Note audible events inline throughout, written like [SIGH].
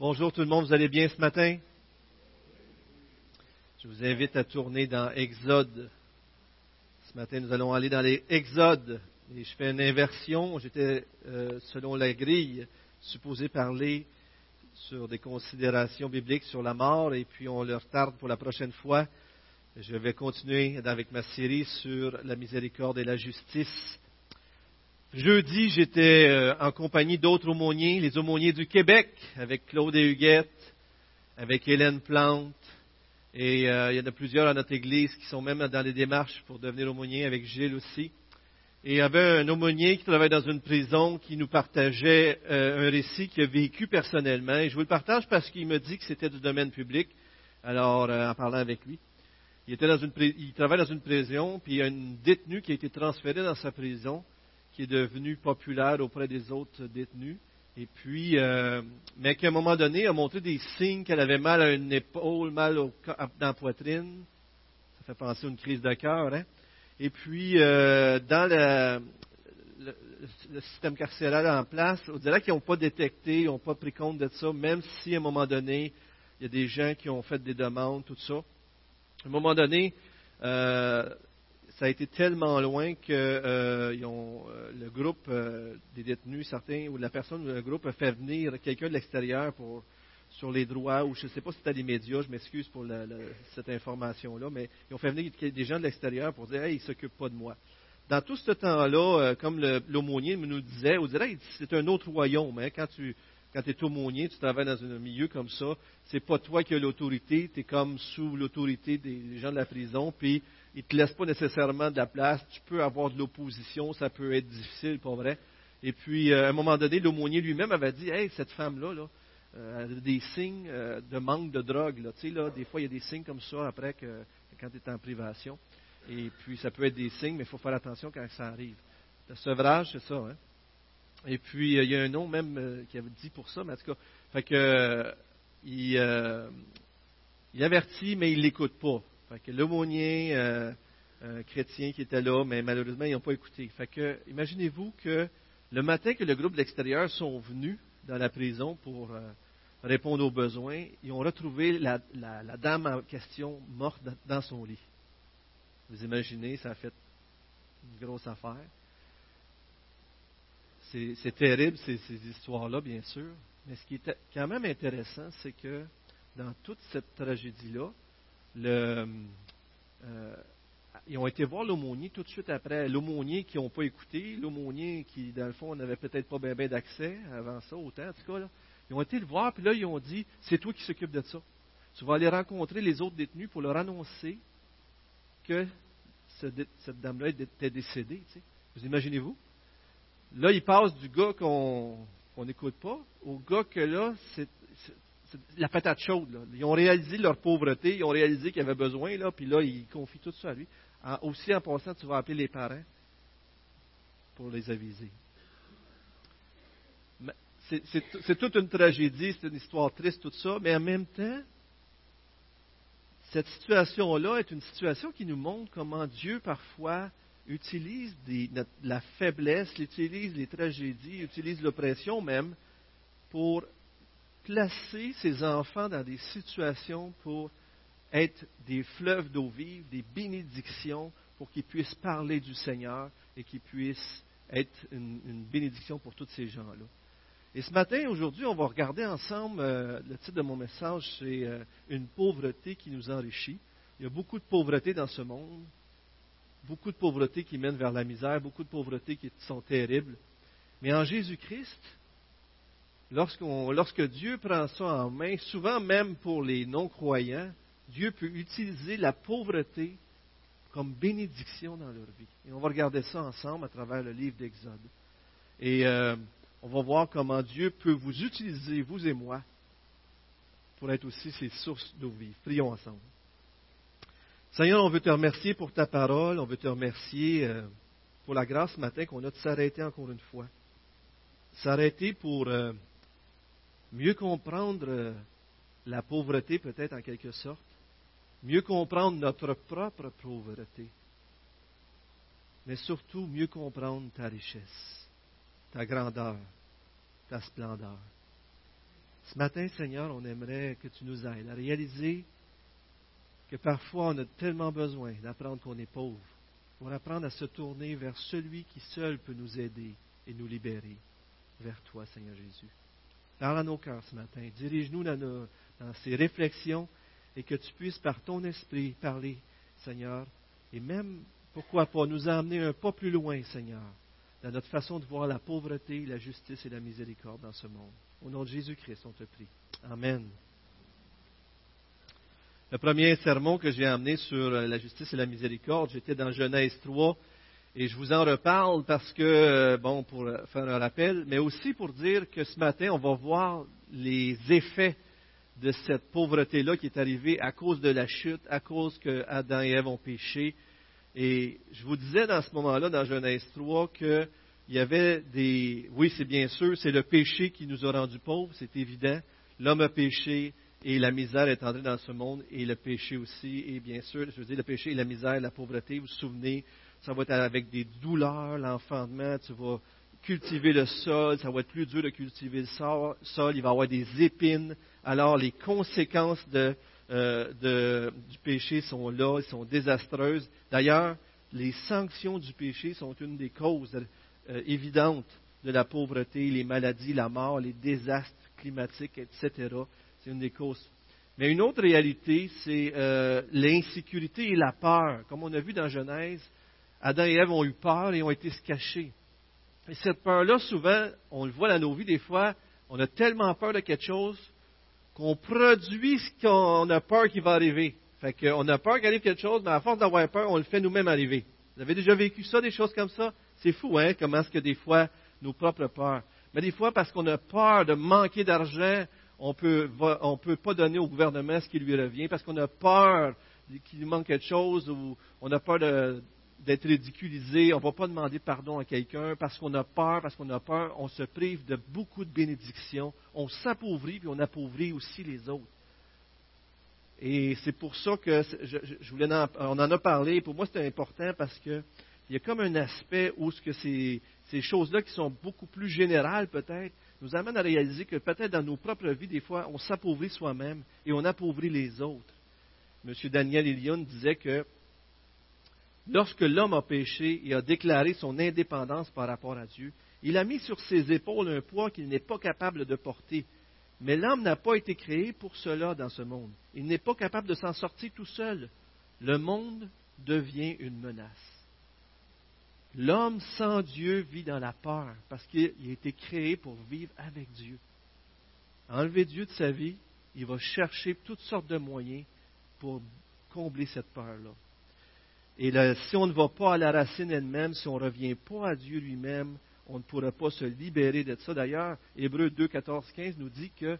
Bonjour tout le monde, vous allez bien ce matin? Je vous invite à tourner dans Exode. Ce matin, nous allons aller dans les Exodes. Et je fais une inversion. J'étais, euh, selon la grille, supposé parler sur des considérations bibliques sur la mort, et puis on le retarde pour la prochaine fois. Je vais continuer avec ma série sur la miséricorde et la justice. Jeudi, j'étais euh, en compagnie d'autres aumôniers, les aumôniers du Québec, avec Claude et Huguette, avec Hélène Plante, et euh, il y en a plusieurs à notre église qui sont même dans les démarches pour devenir aumôniers, avec Gilles aussi. Et il y avait un aumônier qui travaille dans une prison qui nous partageait euh, un récit qu'il a vécu personnellement. Et je vous le partage parce qu'il me dit que c'était du domaine public, alors en parlant avec lui. Il, était dans une, il travaille dans une prison, puis il y a une détenue qui a été transférée dans sa prison est devenue populaire auprès des autres détenus. Et puis, euh, mais qu'à un moment donné, a montré des signes qu'elle avait mal à une épaule, mal au, dans la poitrine. Ça fait penser à une crise de cœur. Hein? Et puis, euh, dans le, le, système carcéral en place, on dirait qu'ils n'ont pas détecté, ils n'ont pas pris compte de ça, même si à un moment donné, il y a des gens qui ont fait des demandes, tout ça. À un moment donné, euh, ça a été tellement loin que euh, euh, le groupe euh, des détenus, certains, ou la personne, le groupe a fait venir quelqu'un de l'extérieur pour sur les droits, ou je ne sais pas si c'était les médias, je m'excuse pour cette information-là, mais ils ont fait venir des gens de l'extérieur pour dire, hey, ils ne s'occupent pas de moi. Dans tout ce temps-là, comme l'aumônier nous disait, on dirait c'est un autre royaume. Hein, quand tu quand es aumônier, tu travailles dans un milieu comme ça, c'est pas toi qui as l'autorité, tu es comme sous l'autorité des gens de la prison, puis il ne te laisse pas nécessairement de la place. Tu peux avoir de l'opposition, ça peut être difficile, pas vrai. Et puis, euh, à un moment donné, l'aumônier lui-même avait dit Hey, cette femme-là, là, euh, elle a des signes euh, de manque de drogue. Là. Tu sais, là, des fois, il y a des signes comme ça après que, quand tu es en privation. Et puis, ça peut être des signes, mais il faut faire attention quand ça arrive. Le sevrage, c'est ça. Hein? Et puis, il y a un nom même qui avait dit pour ça, mais en tout cas, fait que, il, il avertit, mais il ne l'écoute pas. Fait que l'aumônier euh, euh, chrétien qui était là, mais malheureusement, ils n'ont pas écouté. Fait que, imaginez-vous que le matin que le groupe de l'extérieur sont venus dans la prison pour euh, répondre aux besoins, ils ont retrouvé la, dame en question morte dans son lit. Vous imaginez, ça a fait une grosse affaire. C'est terrible, ces, ces histoires-là, bien sûr. Mais ce qui est quand même intéressant, c'est que dans toute cette tragédie-là, le, euh, ils ont été voir l'aumônier tout de suite après. L'aumônier qui n'ont pas écouté, l'aumônier qui, dans le fond, n'avait peut-être pas bien, d'accès avant ça, autant, en tout cas. Là. Ils ont été le voir, puis là, ils ont dit C'est toi qui s'occupe de ça. Tu vas aller rencontrer les autres détenus pour leur annoncer que cette dame-là était décédée. Vous imaginez-vous? Là, ils passent du gars qu'on n'écoute pas au gars que là, c'est la patate chaude. Là. Ils ont réalisé leur pauvreté, ils ont réalisé qu'ils avaient besoin, là, puis là, ils confient tout ça à lui. aussi, en passant, tu vas appeler les parents pour les aviser. C'est toute une tragédie, c'est une histoire triste, tout ça, mais en même temps, cette situation-là est une situation qui nous montre comment Dieu, parfois, utilise la faiblesse, utilise les tragédies, utilise l'oppression même pour placer ses enfants dans des situations pour être des fleuves d'eau vive, des bénédictions, pour qu'ils puissent parler du Seigneur et qu'ils puissent être une, bénédiction pour tous ces gens-là. Et ce matin, aujourd'hui, on va regarder ensemble, euh, le titre de mon message, c'est euh, Une pauvreté qui nous enrichit. Il y a beaucoup de pauvreté dans ce monde, beaucoup de pauvreté qui mène vers la misère, beaucoup de pauvreté qui sont terribles. Mais en Jésus-Christ, lorsque Dieu prend ça en main, souvent même pour les non-croyants, Dieu peut utiliser la pauvreté comme bénédiction dans leur vie. Et on va regarder ça ensemble à travers le livre d'Exode. Et euh, on va voir comment Dieu peut vous utiliser, vous et moi, pour être aussi ces sources d'eau vive. Prions ensemble. Seigneur, on veut te remercier pour ta parole, on veut te remercier euh, pour la grâce ce matin qu'on a de s'arrêter encore une fois. S'arrêter pour euh, mieux comprendre euh, la pauvreté peut-être en quelque sorte, mieux comprendre notre propre pauvreté, mais surtout mieux comprendre ta richesse, ta grandeur, ta splendeur. Ce matin, Seigneur, on aimerait que tu nous aides à réaliser que parfois on a tellement besoin d'apprendre qu'on est pauvre, pour apprendre à se tourner vers celui qui seul peut nous aider et nous libérer, vers toi, Seigneur Jésus. À nos cœurs ce matin, dirige-nous dans, dans ces réflexions et que tu puisses par ton esprit parler, Seigneur, et même, pourquoi pas, nous emmener un pas plus loin, Seigneur, dans notre façon de voir la pauvreté, la justice et la miséricorde dans ce monde. Au nom de Jésus-Christ, on te prie. Amen. Le premier sermon que j'ai amené sur la justice et la miséricorde, j'étais dans Genèse 3, et je vous en reparle parce que, euh, bon, pour faire un rappel, mais aussi pour dire que ce matin, on va voir les effets de cette pauvreté-là qui est arrivée à cause de la chute, à cause que Adam et Ève ont péché. Et je vous disais dans ce moment-là, dans Genèse 3, qu'il y avait des... Oui, c'est bien sûr, c'est le péché qui nous a rendus pauvres, c'est évident. L'homme a péché et la misère est entrée dans ce monde, et le péché aussi, et bien sûr, je veux dire, le péché et la misère, la pauvreté, vous vous souvenez, ça va être avec des douleurs, l'enfantement, tu vas cultiver le sol, ça va être plus dur de cultiver le sol, il va y avoir des épines. Alors les conséquences euh, du péché sont là, elles sont désastreuses. D'ailleurs, les sanctions du péché sont une des causes euh, évidentes de la pauvreté, les maladies, la mort, les désastres climatiques, etc. C'est une des causes. Mais une autre réalité, c'est euh, l'insécurité et la peur. Comme on a vu dans Genèse, Adam et Ève ont eu peur et ont été se cacher. Et cette peur-là, souvent, on le voit dans nos vies, des fois, on a tellement peur de quelque chose qu'on produit ce qu'on a peur qui va arriver. Fait qu'on a peur qu'il arrive quelque chose, mais à force d'avoir peur, on le fait nous-mêmes arriver. Vous avez déjà vécu ça, des choses comme ça? C'est fou, hein, comment est-ce que des fois, nos propres peurs. Mais des fois, parce qu'on a peur de manquer d'argent, on ne peut pas donner au gouvernement ce qui lui revient, parce qu'on a peur qu'il manque quelque chose, ou on a peur de, d'être ridiculisé, on ne va pas demander pardon à quelqu'un parce qu'on a peur, parce qu'on a peur, on se prive de beaucoup de bénédictions, on s'appauvrit puis on appauvrit aussi les autres. Et c'est pour ça que je, voulais on en a parlé. Pour moi, c'est important parce qu'il y a comme un aspect où ce que ces, ces choses-là qui sont beaucoup plus générales peut-être nous amènent à réaliser que peut-être dans nos propres vies, des fois, on s'appauvrit soi-même et on appauvrit les autres. M. Daniel Elion disait que lorsque l'homme a péché et a déclaré son indépendance par rapport à Dieu, il a mis sur ses épaules un poids qu'il n'est pas capable de porter. Mais l'homme n'a pas été créé pour cela dans ce monde. Il n'est pas capable de s'en sortir tout seul. Le monde devient une menace. L'homme sans Dieu vit dans la peur parce qu'il a été créé pour vivre avec Dieu. Enlever Dieu de sa vie, il va chercher toutes sortes de moyens pour combler cette peur-là. Et si on ne va pas à la racine elle-même, si on ne revient pas à Dieu lui-même, on ne pourra pas se libérer de ça. D'ailleurs, Hébreu 2, 14, 15 nous dit que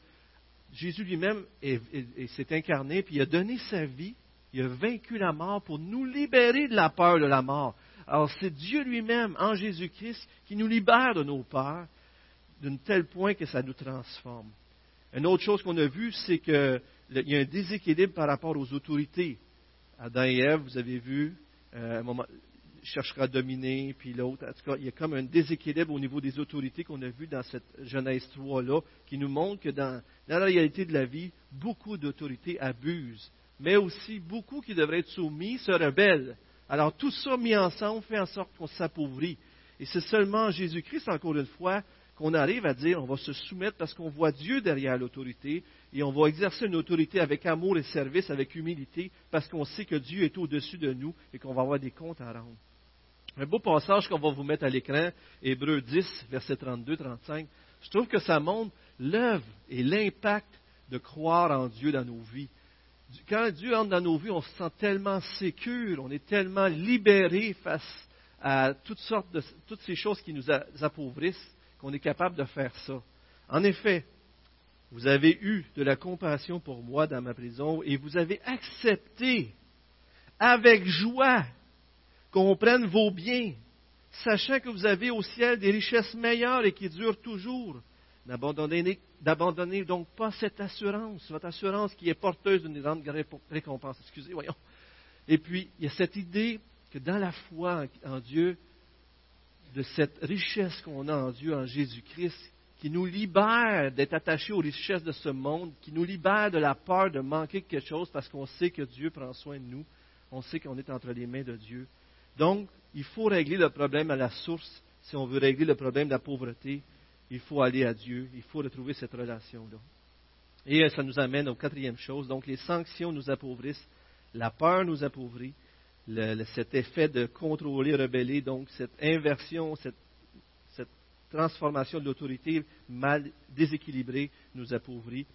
Jésus lui-même s'est incarné, puis il a donné sa vie, il a vaincu la mort pour nous libérer de la peur de la mort. Alors c'est Dieu lui-même, en Jésus-Christ, qui nous libère de nos peurs, d'un tel point que ça nous transforme. Une autre chose qu'on a vue, c'est qu'il y a un déséquilibre par rapport aux autorités. Adam et Ève, vous avez vu, euh, un moment, cherchera à dominer, puis l'autre. En tout cas, il y a comme un déséquilibre au niveau des autorités qu'on a vu dans cette Genèse 3-là, qui nous montre que dans, dans, la réalité de la vie, beaucoup d'autorités abusent, mais aussi beaucoup qui devraient être soumis se rebellent. Alors tout ça mis ensemble fait en sorte qu'on s'appauvrit. Et c'est seulement en Jésus-Christ, encore une fois, qu'on arrive à dire on va se soumettre parce qu'on voit Dieu derrière l'autorité et on va exercer une autorité avec amour et service, avec humilité, parce qu'on sait que Dieu est au-dessus de nous et qu'on va avoir des comptes à rendre. Un beau passage qu'on va vous mettre à l'écran, Hébreu 10, versets 32-35. Je trouve que ça montre l'œuvre et l'impact de croire en Dieu dans nos vies. Quand Dieu entre dans nos vies, on se sent tellement sécure, on est tellement libéré face à toutes sortes de toutes ces choses qui nous appauvrissent qu'on est capable de faire ça. En effet, vous avez eu de la compassion pour moi dans ma prison et vous avez accepté avec joie qu'on prenne vos biens, sachant que vous avez au ciel des richesses meilleures et qui durent toujours. N'abandonnez donc pas cette assurance, votre assurance qui est porteuse d'une grande récompense. Excusez, voyons. Et puis, il y a cette idée que dans la foi en Dieu, de cette richesse qu'on a en Dieu, en Jésus-Christ, qui nous libère d'être attachés aux richesses de ce monde, qui nous libère de la peur de manquer quelque chose parce qu'on sait que Dieu prend soin de nous, on sait qu'on est entre les mains de Dieu. Donc, il faut régler le problème à la source. Si on veut régler le problème de la pauvreté, il faut aller à Dieu, il faut retrouver cette relation-là. Et ça nous amène aux quatrième chose. Donc, les sanctions nous appauvrissent, la peur nous appauvrit, cet effet de contrôler, rebeller, donc cette inversion, cette transformation de l'autorité mal déséquilibrée nous appauvrit.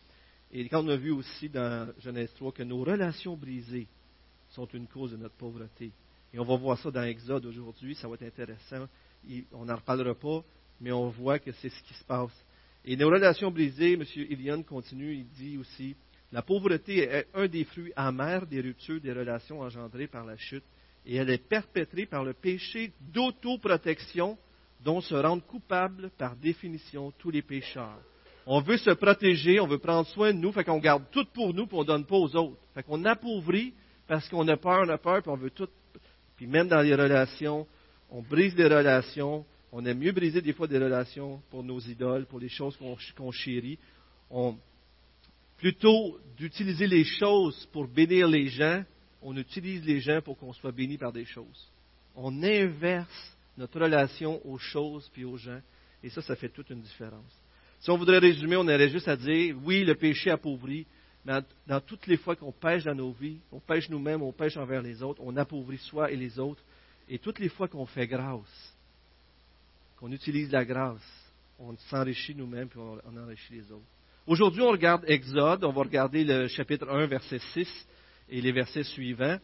Et quand on a vu aussi dans Genèse 3 que nos relations brisées sont une cause de notre pauvreté. Et on va voir ça dans Exode aujourd'hui, ça va être intéressant. on n'en reparlera pas, mais on voit que c'est ce qui se passe. Et nos relations brisées, M. Ilion continue, il dit aussi, la pauvreté est un des fruits amers des ruptures des relations engendrées par la chute, et elle est perpétrée par le péché d'autoprotection dont se rendent coupables par définition tous les pécheurs. On veut se protéger, on veut prendre soin de nous, fait qu'on garde tout pour nous, puis on ne donne pas aux autres. Fait qu'on appauvrit parce qu'on a peur, on a peur, puis on veut tout. Puis même dans les relations, on brise des relations. On aime mieux briser des fois des relations pour nos idoles, pour les choses qu'on chérit. Plutôt d'utiliser les choses pour bénir les gens, on utilise les gens pour qu'on soit béni par des choses. On inverse notre relation aux choses puis aux gens. Et ça, ça fait toute une différence. Si on voudrait résumer, on aurait juste à dire, oui, le péché appauvrit, mais dans toutes les fois qu'on pêche dans nos vies, on pêche nous-mêmes, on pêche envers les autres, on appauvrit soi et les autres. Et toutes les fois qu'on fait grâce, qu'on utilise la grâce, on s'enrichit nous-mêmes puis on, enrichit les autres. Aujourd'hui, on regarde Exode, on va regarder le chapitre 1, verset 6 et les versets suivants.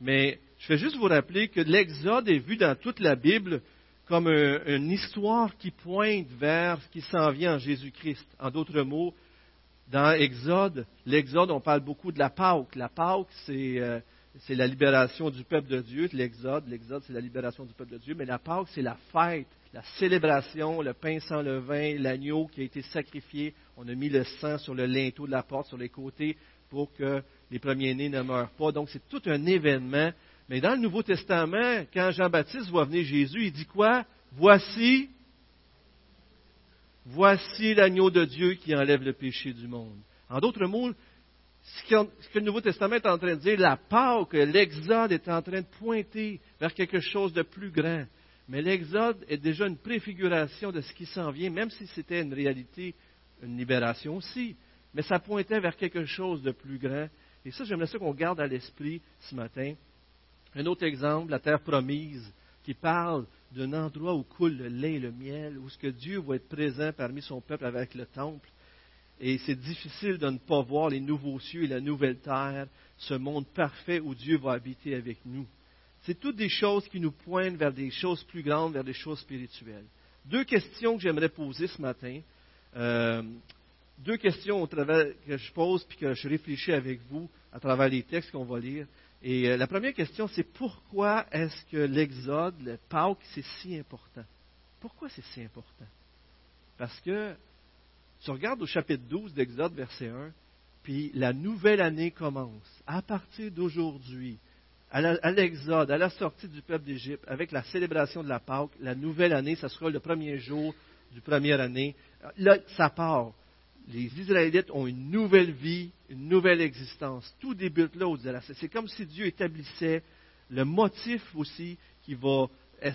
Mais je vais juste vous rappeler que l'Exode est vu dans toute la Bible comme une histoire qui pointe vers ce qui s'en vient en Jésus-Christ. En d'autres mots, dans Exode, l'Exode, on parle beaucoup de la Pâque. La Pâque, euh, c'est la libération du peuple de Dieu. L'Exode, l'Exode, c'est la libération du peuple de Dieu. Mais la Pâque, c'est la fête, la célébration, le pain sans levain, l'agneau qui a été sacrifié. On a mis le sang sur le linteau de la porte, sur les côtés, pour que les premiers-nés ne meurent pas. Donc, c'est tout un événement. Mais dans le Nouveau Testament, quand Jean-Baptiste voit venir Jésus, il dit quoi? Voici, voici l'agneau de Dieu qui enlève le péché du monde. En d'autres mots, ce que le Nouveau Testament est en train de dire, la que l'Exode est en train de pointer vers quelque chose de plus grand. Mais l'Exode est déjà une préfiguration de ce qui s'en vient, même si c'était une réalité, une libération aussi. Mais ça pointait vers quelque chose de plus grand. Et ça, j'aimerais ça qu'on garde à l'esprit ce matin. Un autre exemple, la terre promise, qui parle d'un endroit où coule le lait et le miel, où Dieu va être présent parmi son peuple avec le temple. Et c'est difficile de ne pas voir les nouveaux cieux et la nouvelle terre, ce monde parfait où Dieu va habiter avec nous. C'est toutes des choses qui nous pointent vers des choses plus grandes, vers des choses spirituelles. Deux questions que j'aimerais poser ce matin. Euh, deux questions au travers, que je pose puis que je réfléchis avec vous à travers les textes qu'on va lire. Et euh, la première question, c'est pourquoi est-ce que l'Exode, le Pâques, c'est si important? Pourquoi c'est si important? Parce que tu regardes au chapitre 12 d'Exode, verset 1, puis la nouvelle année commence. À partir d'aujourd'hui, à l'Exode, à la sortie du peuple d'Égypte, avec la célébration de la Pâque, la nouvelle année, ça sera le premier jour du première année. Là, ça part les Israélites ont une nouvelle vie, une nouvelle existence. Tout débute là au C'est comme si Dieu établissait le motif aussi qui va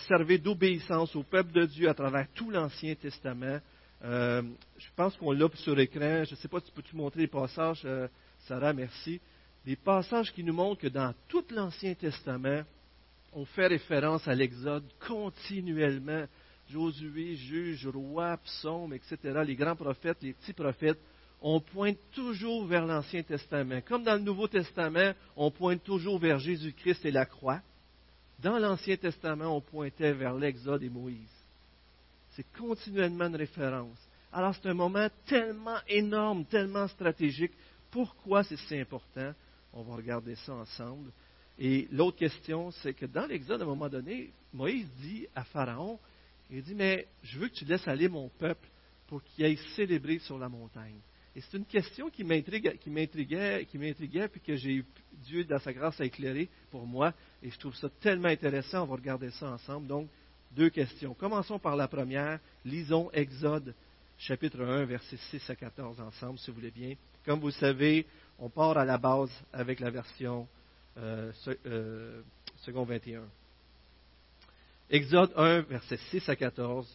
servir d'obéissance au peuple de Dieu à travers tout l'Ancien Testament. Euh, je pense qu'on l'a sur l'écran. Je ne sais pas, tu peux-tu montrer les passages, euh, Sarah, merci. Des passages qui nous montrent que dans tout l'Ancien Testament, on fait référence à l'Exode continuellement. Josué, juge, roi, psaume, etc., les grands prophètes, les petits prophètes, on pointe toujours vers l'Ancien Testament. Comme dans le Nouveau Testament, on pointe toujours vers Jésus-Christ et la croix. Dans l'Ancien Testament, on pointait vers l'Exode et Moïse. C'est continuellement une référence. Alors c'est un moment tellement énorme, tellement stratégique. Pourquoi c'est si important? On va regarder ça ensemble. Et l'autre question, c'est que dans l'Exode, à un moment donné, Moïse dit à Pharaon, il dit, mais je veux que tu laisses aller mon peuple pour qu'il aille célébrer sur la montagne. Et c'est une question qui m'intriguait, qui m'intriguait, puis que j'ai eu Dieu, dans sa grâce, à éclairer pour moi. Et je trouve ça tellement intéressant. On va regarder ça ensemble. Donc, deux questions. Commençons par la première. Lisons Exode, chapitre 1, versets 6 à 14 ensemble, si vous voulez bien. Comme vous savez, on part à la base avec la version euh, euh, second 21. Exode 1, versets 6 à 14.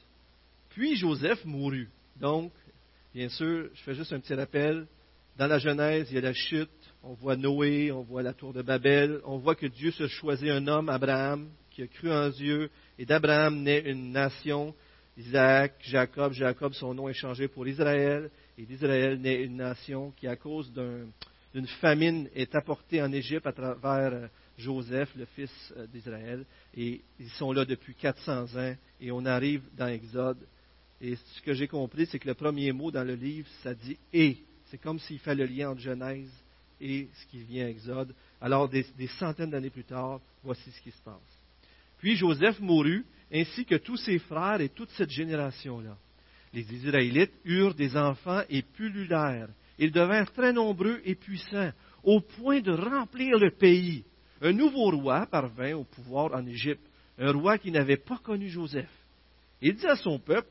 Puis Joseph mourut. Donc, bien sûr, je fais juste un petit rappel. Dans la Genèse, il y a la chute. On voit Noé, on voit la tour de Babel. On voit que Dieu se choisit un homme, Abraham, qui a cru en Dieu. Et d'Abraham naît une nation Isaac, Jacob, Jacob, son nom est changé pour Israël, et d'Israël naît une nation qui, à cause d'une famine, est apportée en Égypte à travers euh, Joseph, le fils euh, d'Israël, et ils sont là depuis 400 ans, et on arrive dans Exode. Et ce que j'ai compris, c'est que le premier mot dans le livre, ça dit et. C'est comme s'il fait le lien entre Genèse et ce qui vient Exode. Alors, des, des centaines d'années plus tard, voici ce qui se passe. Puis Joseph mourut, ainsi que tous ses frères et toute cette génération-là. Les Israélites eurent des enfants et pullulèrent. Ils devinrent très nombreux et puissants, au point de remplir le pays. Un nouveau roi parvint au pouvoir en Égypte, un roi qui n'avait pas connu Joseph. Il dit à son peuple,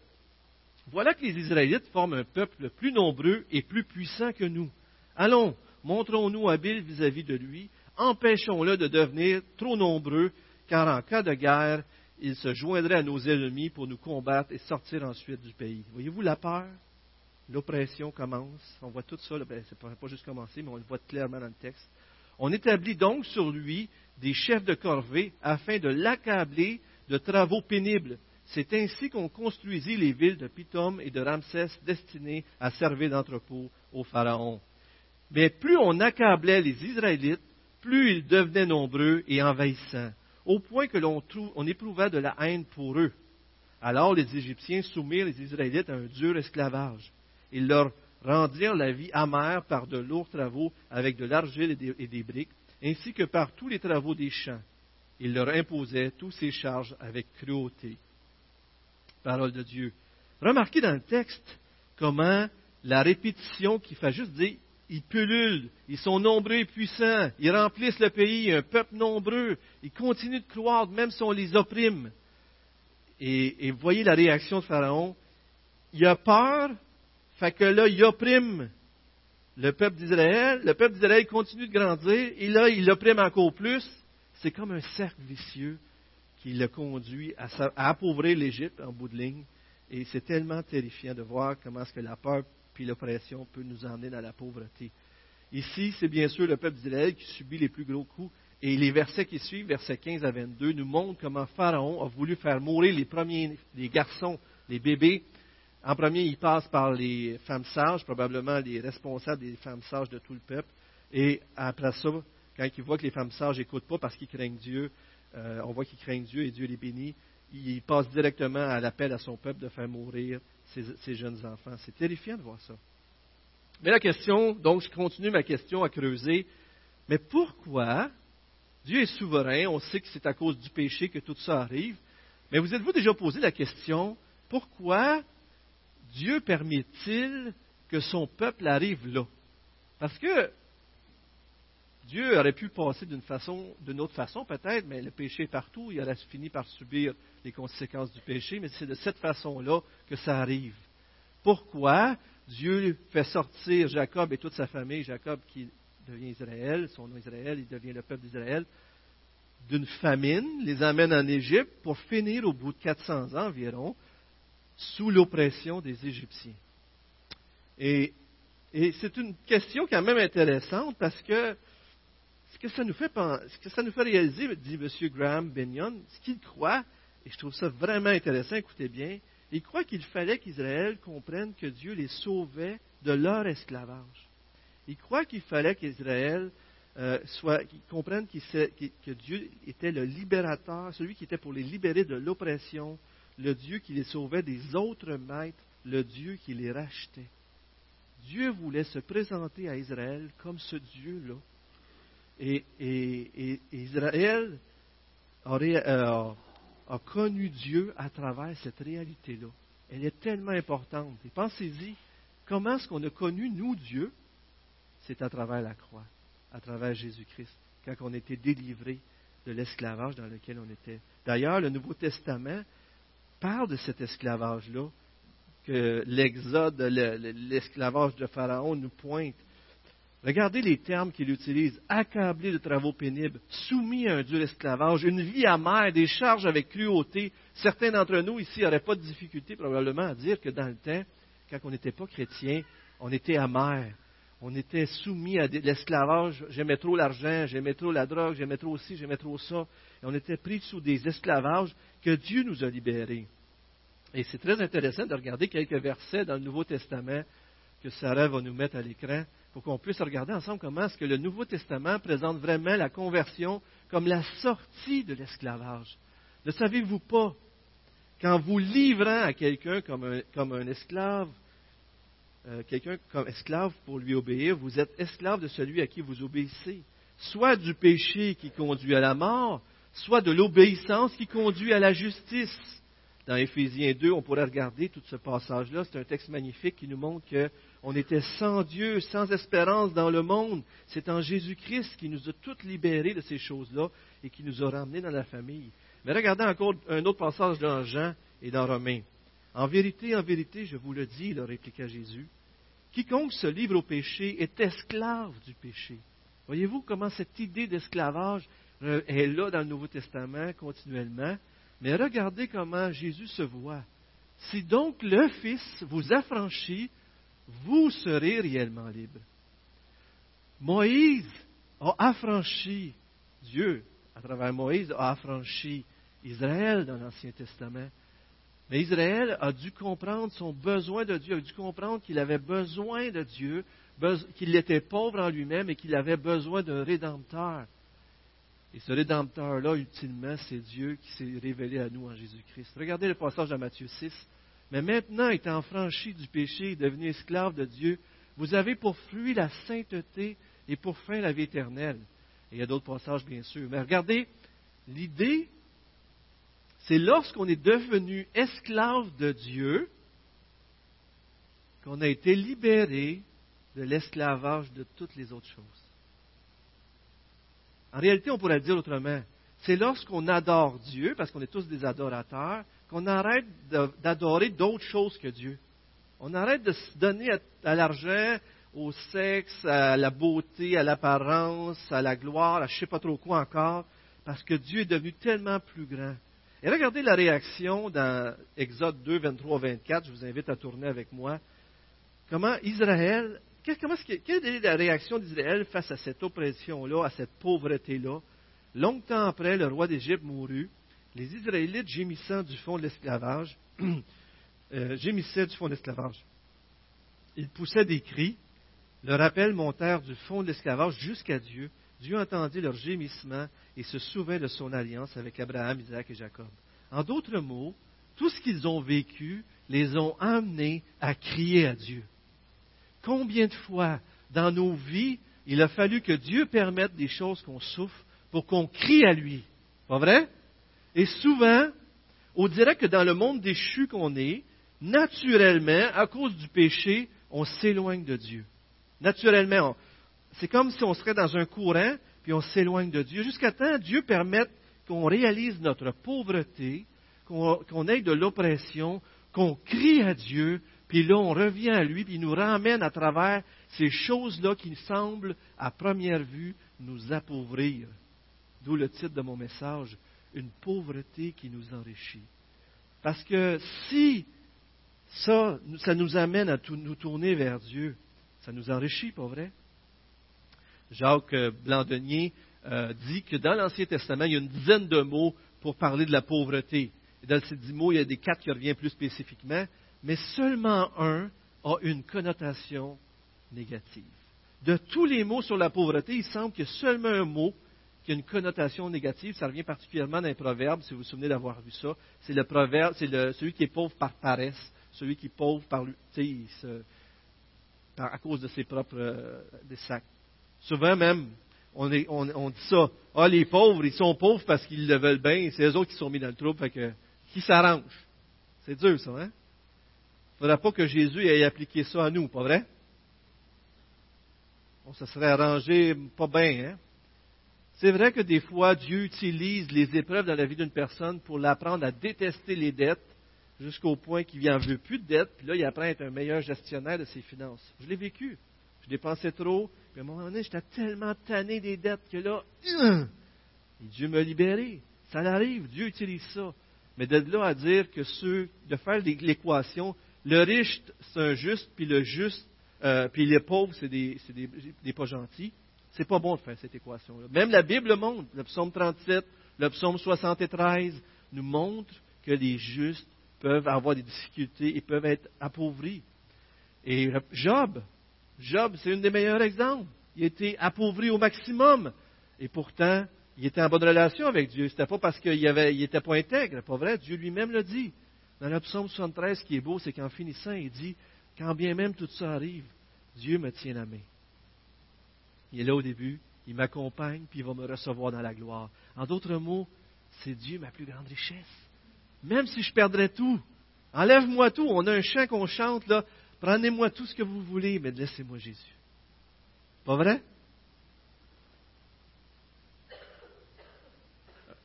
Voilà que les Israélites forment un peuple plus nombreux et plus puissant que nous. Allons, montrons-nous habiles vis-à-vis de lui, empêchons-le de devenir trop nombreux, car en cas de guerre, il se joindrait à nos ennemis pour nous combattre et sortir ensuite du pays. Voyez-vous la peur? L'oppression commence. On voit tout ça, ben, c'est pas, pas juste commencer, mais on le voit clairement dans le texte. On établit donc sur lui des chefs de corvée afin de l'accabler de travaux pénibles. C'est ainsi qu'on construisit les villes de Pitom et de Ramsès destinées à servir d'entrepôt au Pharaon. Mais plus on accablait les Israélites, plus ils devenaient nombreux et envahissants au point que l'on on éprouva de la haine pour eux. Alors les Égyptiens soumirent les Israélites à un dur esclavage. Ils leur rendirent la vie amère par de lourds travaux avec de l'argile et des, briques, ainsi que par tous les travaux des champs. Ils leur imposaient tous ces charges avec cruauté. Parole de Dieu. Remarquez dans le texte comment la répétition qui fait juste dire ils pullulent, ils sont nombreux et puissants, ils remplissent le pays, un peuple nombreux, ils continuent de croire même si on les opprime. Et, vous voyez la réaction de Pharaon. Il a peur, fait que là, il opprime le peuple d'Israël, le peuple d'Israël continue de grandir, et là, il opprime encore plus. C'est comme un cercle vicieux qui le conduit à, à appauvrir l'Égypte en bout de ligne. Et c'est tellement terrifiant de voir comment est-ce que la peur puis l'oppression peut nous emmener dans la pauvreté. Ici, c'est bien sûr le peuple d'Israël qui subit les plus gros coups. Et les versets qui suivent, versets 15 à 22, nous montrent comment Pharaon a voulu faire mourir les premiers, les garçons, les bébés. En premier, il passe par les femmes sages, probablement les responsables des femmes sages de tout le peuple. Et après ça, quand il voit que les femmes sages n'écoutent pas parce qu'ils craignent Dieu, euh, on voit qu'ils craignent Dieu et Dieu les bénit, il passe directement à l'appel à son peuple de faire mourir ces, jeunes enfants. C'est terrifiant de voir ça. Mais la question, donc je continue ma question à creuser, mais pourquoi Dieu est souverain, on sait que c'est à cause du péché que tout ça arrive, mais vous êtes-vous déjà posé la question, pourquoi Dieu permet-il que son peuple arrive là? Parce que Dieu aurait pu passer d'une façon, d'une autre façon peut-être, mais le péché est partout, il aurait fini par subir les conséquences du péché, mais c'est de cette façon-là que ça arrive. Pourquoi Dieu fait sortir Jacob et toute sa famille, Jacob qui devient Israël, son nom Israël, il devient le peuple d'Israël, d'une famine, les amène en Égypte pour finir au bout de 400 ans environ sous l'oppression des Égyptiens. Et, et c'est une question quand même intéressante parce que ce que ça nous fait, réaliser, dit M. Graham Benyon, ce qu'il croit, et je trouve ça vraiment intéressant, écoutez bien, il croit qu'il fallait qu'Israël comprenne que Dieu les sauvait de leur esclavage. Il croit qu'il fallait qu'Israël euh, soit, comprenne que Dieu était le libérateur, celui qui était pour les libérer de l'oppression, le Dieu qui les sauvait des autres maîtres, le Dieu qui les rachetait. Dieu voulait se présenter à Israël comme ce Dieu-là et, Israël euh, a connu Dieu à travers cette réalité-là. Elle est tellement importante. Et pensez-y, comment est-ce qu'on a connu, nous, Dieu? C'est à travers la croix, à travers Jésus-Christ, quand on était délivré de l'esclavage dans lequel on était. D'ailleurs, le Nouveau Testament parle de cet esclavage-là, que l'Exode, l'esclavage de Pharaon nous pointe. Regardez les termes qu'il utilise. Accablé de travaux pénibles, soumis à un dur esclavage, une vie amère, des charges avec cruauté. Certains d'entre nous ici n'auraient pas de difficulté probablement à dire que dans le temps, quand on n'était pas chrétien, on était amer. On était soumis à l'esclavage. J'aimais trop l'argent, j'aimais trop la drogue, j'aimais trop ci, j'aimais trop ça. Et on était pris sous des esclavages que Dieu nous a libérés. Et c'est très intéressant de regarder quelques versets dans le Nouveau Testament que Sarah va nous mettre à l'écran pour qu'on puisse regarder ensemble comment est-ce que le Nouveau Testament présente vraiment la conversion comme la sortie de l'esclavage. Ne savez-vous pas qu'en vous livrant à quelqu'un comme un, esclave, euh, quelqu'un comme esclave pour lui obéir, vous êtes esclave de celui à qui vous obéissez, soit du péché qui conduit à la mort, soit de l'obéissance qui conduit à la justice dans Éphésiens 2, on pourrait regarder tout ce passage-là. C'est un texte magnifique qui nous montre qu'on était sans Dieu, sans espérance dans le monde. C'est en Jésus-Christ qui nous a tous libérés de ces choses-là et qui nous a ramenés dans la famille. Mais regardez encore un autre passage dans Jean et dans Romains. En vérité, en vérité, je vous le dis, leur répliqua Jésus, quiconque se livre au péché est esclave du péché. Voyez-vous comment cette idée d'esclavage euh, est là dans le Nouveau Testament continuellement? Mais regardez comment Jésus se voit. Si donc le Fils vous affranchit, vous serez réellement libre. Moïse a affranchi, Dieu, à travers Moïse, a affranchi Israël dans l'Ancien Testament. Mais Israël a dû comprendre son besoin de Dieu, a dû comprendre qu'il avait besoin de Dieu, qu'il était pauvre en lui-même et qu'il avait besoin d'un rédempteur. Et ce Rédempteur-là, ultimement, c'est Dieu qui s'est révélé à nous en Jésus-Christ. Regardez le passage de Matthieu 6. Mais maintenant, étant franchi du péché et devenu esclave de Dieu, vous avez pour fruit la sainteté et pour fin la vie éternelle. Et il y a d'autres passages, bien sûr. Mais regardez, l'idée, c'est lorsqu'on est devenu esclave de Dieu qu'on a été libéré de l'esclavage de toutes les autres choses. En réalité, on pourrait le dire autrement. C'est lorsqu'on adore Dieu, parce qu'on est tous des adorateurs, qu'on arrête d'adorer d'autres choses que Dieu. On arrête de se donner à, l'argent, au sexe, à la beauté, à l'apparence, à la gloire, à je ne sais pas trop quoi encore, parce que Dieu est devenu tellement plus grand. Et regardez la réaction dans Exode 2, 23, 24. Je vous invite à tourner avec moi. Comment Israël quelle est la réaction d'Israël face à cette oppression-là, à cette pauvreté-là? Longtemps après, le roi d'Égypte mourut, les Israélites du fond de l'esclavage, [CLEARS THROAT] euh, gémissaient du fond de l'esclavage. Ils poussaient des cris, leur appel montèrent du fond de l'esclavage jusqu'à Dieu. Dieu entendit leurs gémissements et se souvint de son alliance avec Abraham, Isaac et Jacob. En d'autres mots, tout ce qu'ils ont vécu les ont amenés à crier à Dieu. Combien de fois dans nos vies il a fallu que Dieu permette des choses qu'on souffre pour qu'on crie à lui. Pas vrai? Et souvent, on dirait que dans le monde déchu qu'on est, naturellement, à cause du péché, on s'éloigne de Dieu. Naturellement, c'est comme si on serait dans un courant, puis on s'éloigne de Dieu. Jusqu'à temps, Dieu permette qu'on réalise notre pauvreté, qu'on ait de l'oppression, qu'on crie à Dieu, puis là, on revient à lui, puis il nous ramène à travers ces choses-là qui semblent, à première vue, nous appauvrir. D'où le titre de mon message, Une pauvreté qui nous enrichit. Parce que si ça, ça nous amène à nous tourner vers Dieu, ça nous enrichit, pas vrai? Jacques Blandenier euh, dit que dans l'Ancien Testament, il y a une dizaine de mots pour parler de la pauvreté. Et dans ces dix mots, il y a des quatre qui reviennent plus spécifiquement mais seulement un a une connotation négative. De tous les mots sur la pauvreté, il semble a seulement un mot qui a une connotation négative. Ça revient particulièrement dans les proverbes, si vous vous souvenez d'avoir vu ça. C'est le proverbe, c'est celui qui est pauvre par paresse, celui qui est pauvre par, à cause de ses propres euh, des sacs. Souvent même, on, dit ça. Ah, les pauvres, ils sont pauvres parce qu'ils le veulent bien, c'est eux autres qui sont mis dans le trouble, fait que, qui s'arrange? C'est dur, ça, hein? Il ne faudra pas que Jésus ait appliqué ça à nous, pas vrai? On se serait arrangé pas bien, hein? C'est vrai que des fois, Dieu utilise les épreuves dans la vie d'une personne pour l'apprendre à détester les dettes, jusqu'au point qu'il n'en veut plus de dette, puis là, il apprend à être un meilleur gestionnaire de ses finances. Je l'ai vécu. Je dépensais trop, puis à un moment donné, j'étais tellement tanné des dettes que là, et Dieu m'a libéré. Ça arrive, Dieu utilise ça. Mais de là à dire que ceux, de faire l'équation, le riche, c'est un juste, puis le juste, euh, puis les pauvres, c'est des, des, des, pas gentils, c'est pas bon de faire cette équation-là. Même la Bible le montre. Le psaume 37, le psaume 73 nous montre que les justes peuvent avoir des difficultés et peuvent être appauvris. Et Job, Job, c'est un des meilleurs exemples. Il était appauvri au maximum. Et pourtant, il était en bonne relation avec Dieu. Ce n'était pas parce qu'il n'était pas intègre, pas vrai? Dieu lui-même le dit. Dans le psaume 73, ce qui est beau, c'est qu'en finissant, il dit Quand bien même tout ça arrive, Dieu me tient la main. Il est là au début, il m'accompagne, puis il va me recevoir dans la gloire. En d'autres mots, c'est Dieu ma plus grande richesse. Même si je perdrais tout, enlève-moi tout. On a un chant qu'on chante là. Prenez-moi tout ce que vous voulez, mais laissez-moi Jésus. Pas vrai?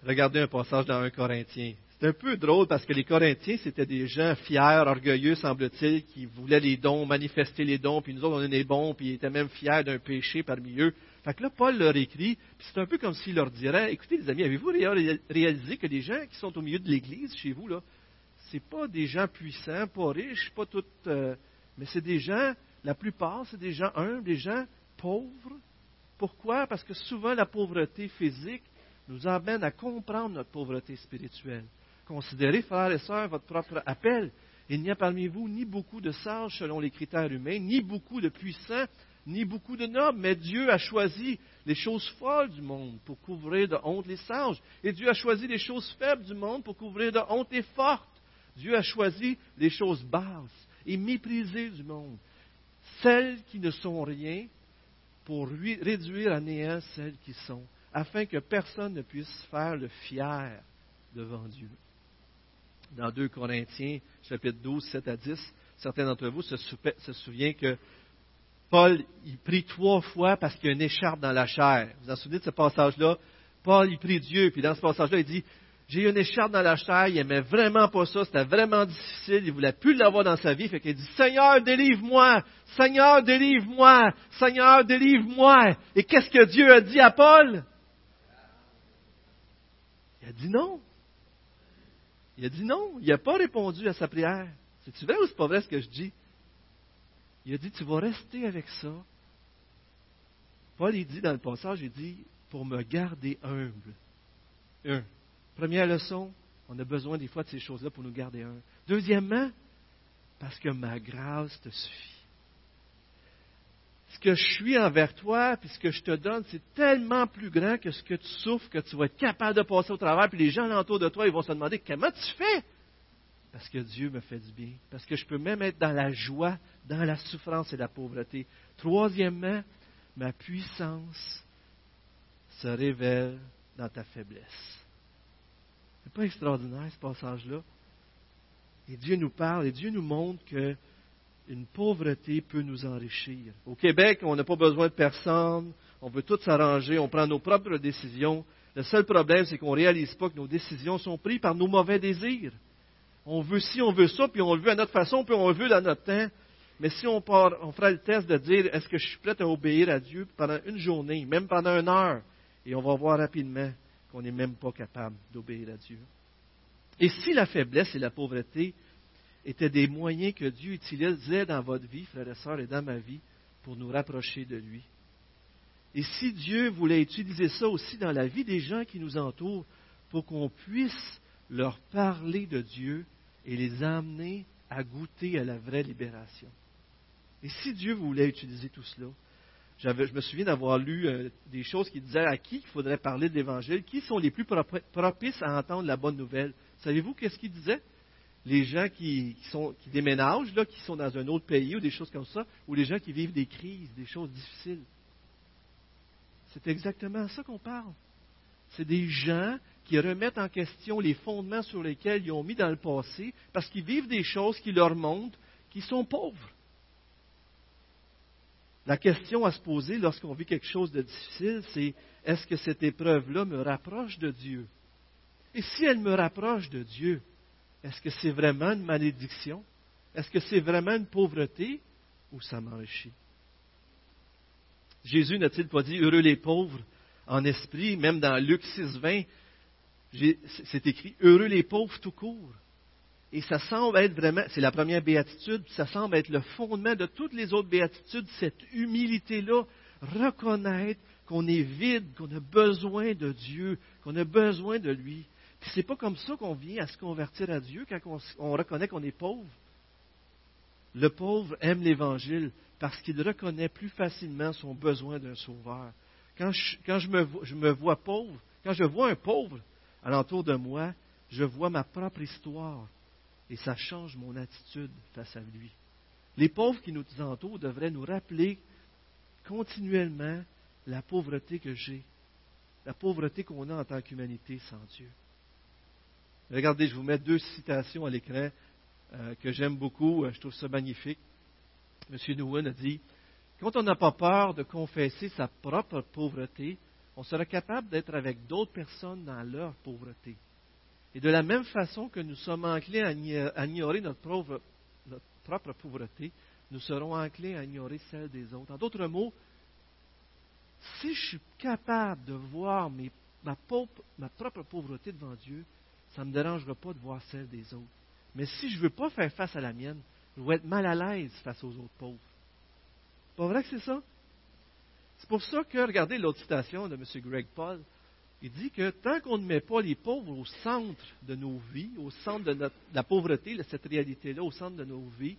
Regardez un passage dans un Corinthien. C'est un peu drôle parce que les Corinthiens, c'était des gens fiers, orgueilleux, semble-t-il, qui voulaient les dons, manifester les dons, puis nous autres, on est des bons, puis ils étaient même fiers d'un péché parmi eux. Fait que là, Paul leur écrit, puis c'est un peu comme s'il leur dirait, écoutez les amis, avez-vous réalisé que les gens qui sont au milieu de l'Église chez vous, là, c'est pas des gens puissants, pas riches, pas toutes, euh, mais c'est des gens, la plupart, c'est des gens humbles, des gens pauvres. Pourquoi? Parce que souvent la pauvreté physique nous amène à comprendre notre pauvreté spirituelle. Considérez, frères et sœurs, votre propre appel. Il n'y a parmi vous ni beaucoup de sages selon les critères humains, ni beaucoup de puissants, ni beaucoup de nobles, mais Dieu a choisi les choses folles du monde pour couvrir de honte les sages. Et Dieu a choisi les choses faibles du monde pour couvrir de honte les fortes. Dieu a choisi les choses basses et méprisées du monde, celles qui ne sont rien, pour réduire à néant celles qui sont, afin que personne ne puisse faire le fier devant Dieu. Dans 2 Corinthiens, chapitre 12, 7 à 10, certains d'entre vous se, souviennent que Paul, il prie trois fois parce qu'il y a une écharpe dans la chair. Vous vous en souvenez de ce passage-là? Paul, il prie Dieu, puis dans ce passage-là, il dit, j'ai une écharpe dans la chair, il n'aimait vraiment pas ça, c'était vraiment difficile, il voulait plus l'avoir dans sa vie, fait qu'il dit, Seigneur, délivre-moi, Seigneur, délivre-moi, Seigneur, délivre-moi. Et qu'est-ce que Dieu a dit à Paul? Il a dit non. Il a dit non. Il n'a pas répondu à sa prière. C'est-tu vrai ou c'est pas vrai ce que je dis? Il a dit, tu vas rester avec ça. Paul, il dit dans le passage, il dit, pour me garder humble. Un. Première leçon, on a besoin des fois de ces choses-là pour nous garder humble. Deuxièmement, parce que ma grâce te suffit ce que je suis envers toi, puis ce que je te donne, c'est tellement plus grand que ce que tu souffres, que tu vas être capable de passer au travers, puis les gens alentour de toi, ils vont se demander comment tu fais? Parce que Dieu me fait du bien. Parce que je peux même être dans la joie, dans la souffrance et la pauvreté. Troisièmement, ma puissance se révèle dans ta faiblesse. C'est pas extraordinaire ce passage-là. Et Dieu nous parle et Dieu nous montre que une pauvreté peut nous enrichir. Au Québec, on n'a pas besoin de personne, on veut tout s'arranger, on prend nos propres décisions. Le seul problème, c'est qu'on ne réalise pas que nos décisions sont prises par nos mauvais désirs. On veut ci, on veut ça, puis on le veut à notre façon, puis on le veut à notre temps. Mais si on, part, on fera le test de dire est-ce que je suis prêt à obéir à Dieu pendant une journée, même pendant une heure, et on va voir rapidement qu'on n'est même pas capable d'obéir à Dieu. Et si la faiblesse et la pauvreté étaient des moyens que Dieu utilisait dans votre vie, frères et sœurs, et dans ma vie, pour nous rapprocher de lui. Et si Dieu voulait utiliser ça aussi dans la vie des gens qui nous entourent, pour qu'on puisse leur parler de Dieu et les amener à goûter à la vraie libération. Et si Dieu voulait utiliser tout cela, je me souviens d'avoir lu euh, des choses qui disaient à qui il faudrait parler de l'Évangile, qui sont les plus propices à entendre la bonne nouvelle. Savez-vous qu'est-ce qu'il disait? Les gens qui, déménagent, là, qui sont dans un autre pays ou des choses comme ça, ou les gens qui vivent des crises, des choses difficiles. C'est exactement ça qu'on parle. C'est des gens qui remettent en question les fondements sur lesquels ils ont mis dans le passé parce qu'ils vivent des choses qui leur montrent qu'ils sont pauvres. La question à se poser lorsqu'on vit quelque chose de difficile, c'est est-ce que cette épreuve-là me rapproche de Dieu? Et si elle me rapproche de Dieu, est-ce que c'est vraiment une malédiction? Est-ce que c'est vraiment une pauvreté? Ou ça m'enrichit? Jésus n'a-t-il pas dit heureux les pauvres en esprit, même dans Luc 6, 20, c'est écrit heureux les pauvres tout court. Et ça semble être vraiment, c'est la première béatitude, ça semble être le fondement de toutes les autres béatitudes, cette humilité-là, reconnaître qu'on est vide, qu'on a besoin de Dieu, qu'on a besoin de lui. C'est pas comme ça qu'on vient à se convertir à Dieu quand on, on reconnaît qu'on est pauvre. Le pauvre aime l'Évangile parce qu'il reconnaît plus facilement son besoin d'un sauveur. Quand, je, me, je, me, vois pauvre, quand je vois un pauvre alentour de moi, je vois ma propre histoire et ça change mon attitude face à lui. Les pauvres qui nous entourent devraient nous rappeler continuellement la pauvreté que j'ai, la pauvreté qu'on a en tant qu'humanité sans Dieu. Regardez, je vous mets deux citations à l'écran euh, que j'aime beaucoup, je trouve ça magnifique. M. Nguyen a dit Quand on n'a pas peur de confesser sa propre pauvreté, on sera capable d'être avec d'autres personnes dans leur pauvreté. Et de la même façon que nous sommes enclins à ignorer notre, propre pauvreté, nous serons enclins à ignorer celle des autres. En d'autres mots, si je suis capable de voir ma, propre pauvreté devant Dieu, ça ne me dérangera pas de voir celle des autres. Mais si je ne veux pas faire face à la mienne, je vais être mal à l'aise face aux autres pauvres. Pas vrai que c'est ça? C'est pour ça que, regardez l'autre citation de M. Greg Paul, il dit que tant qu'on ne met pas les pauvres au centre de nos vies, au centre de, la pauvreté, cette réalité-là, au centre de nos vies,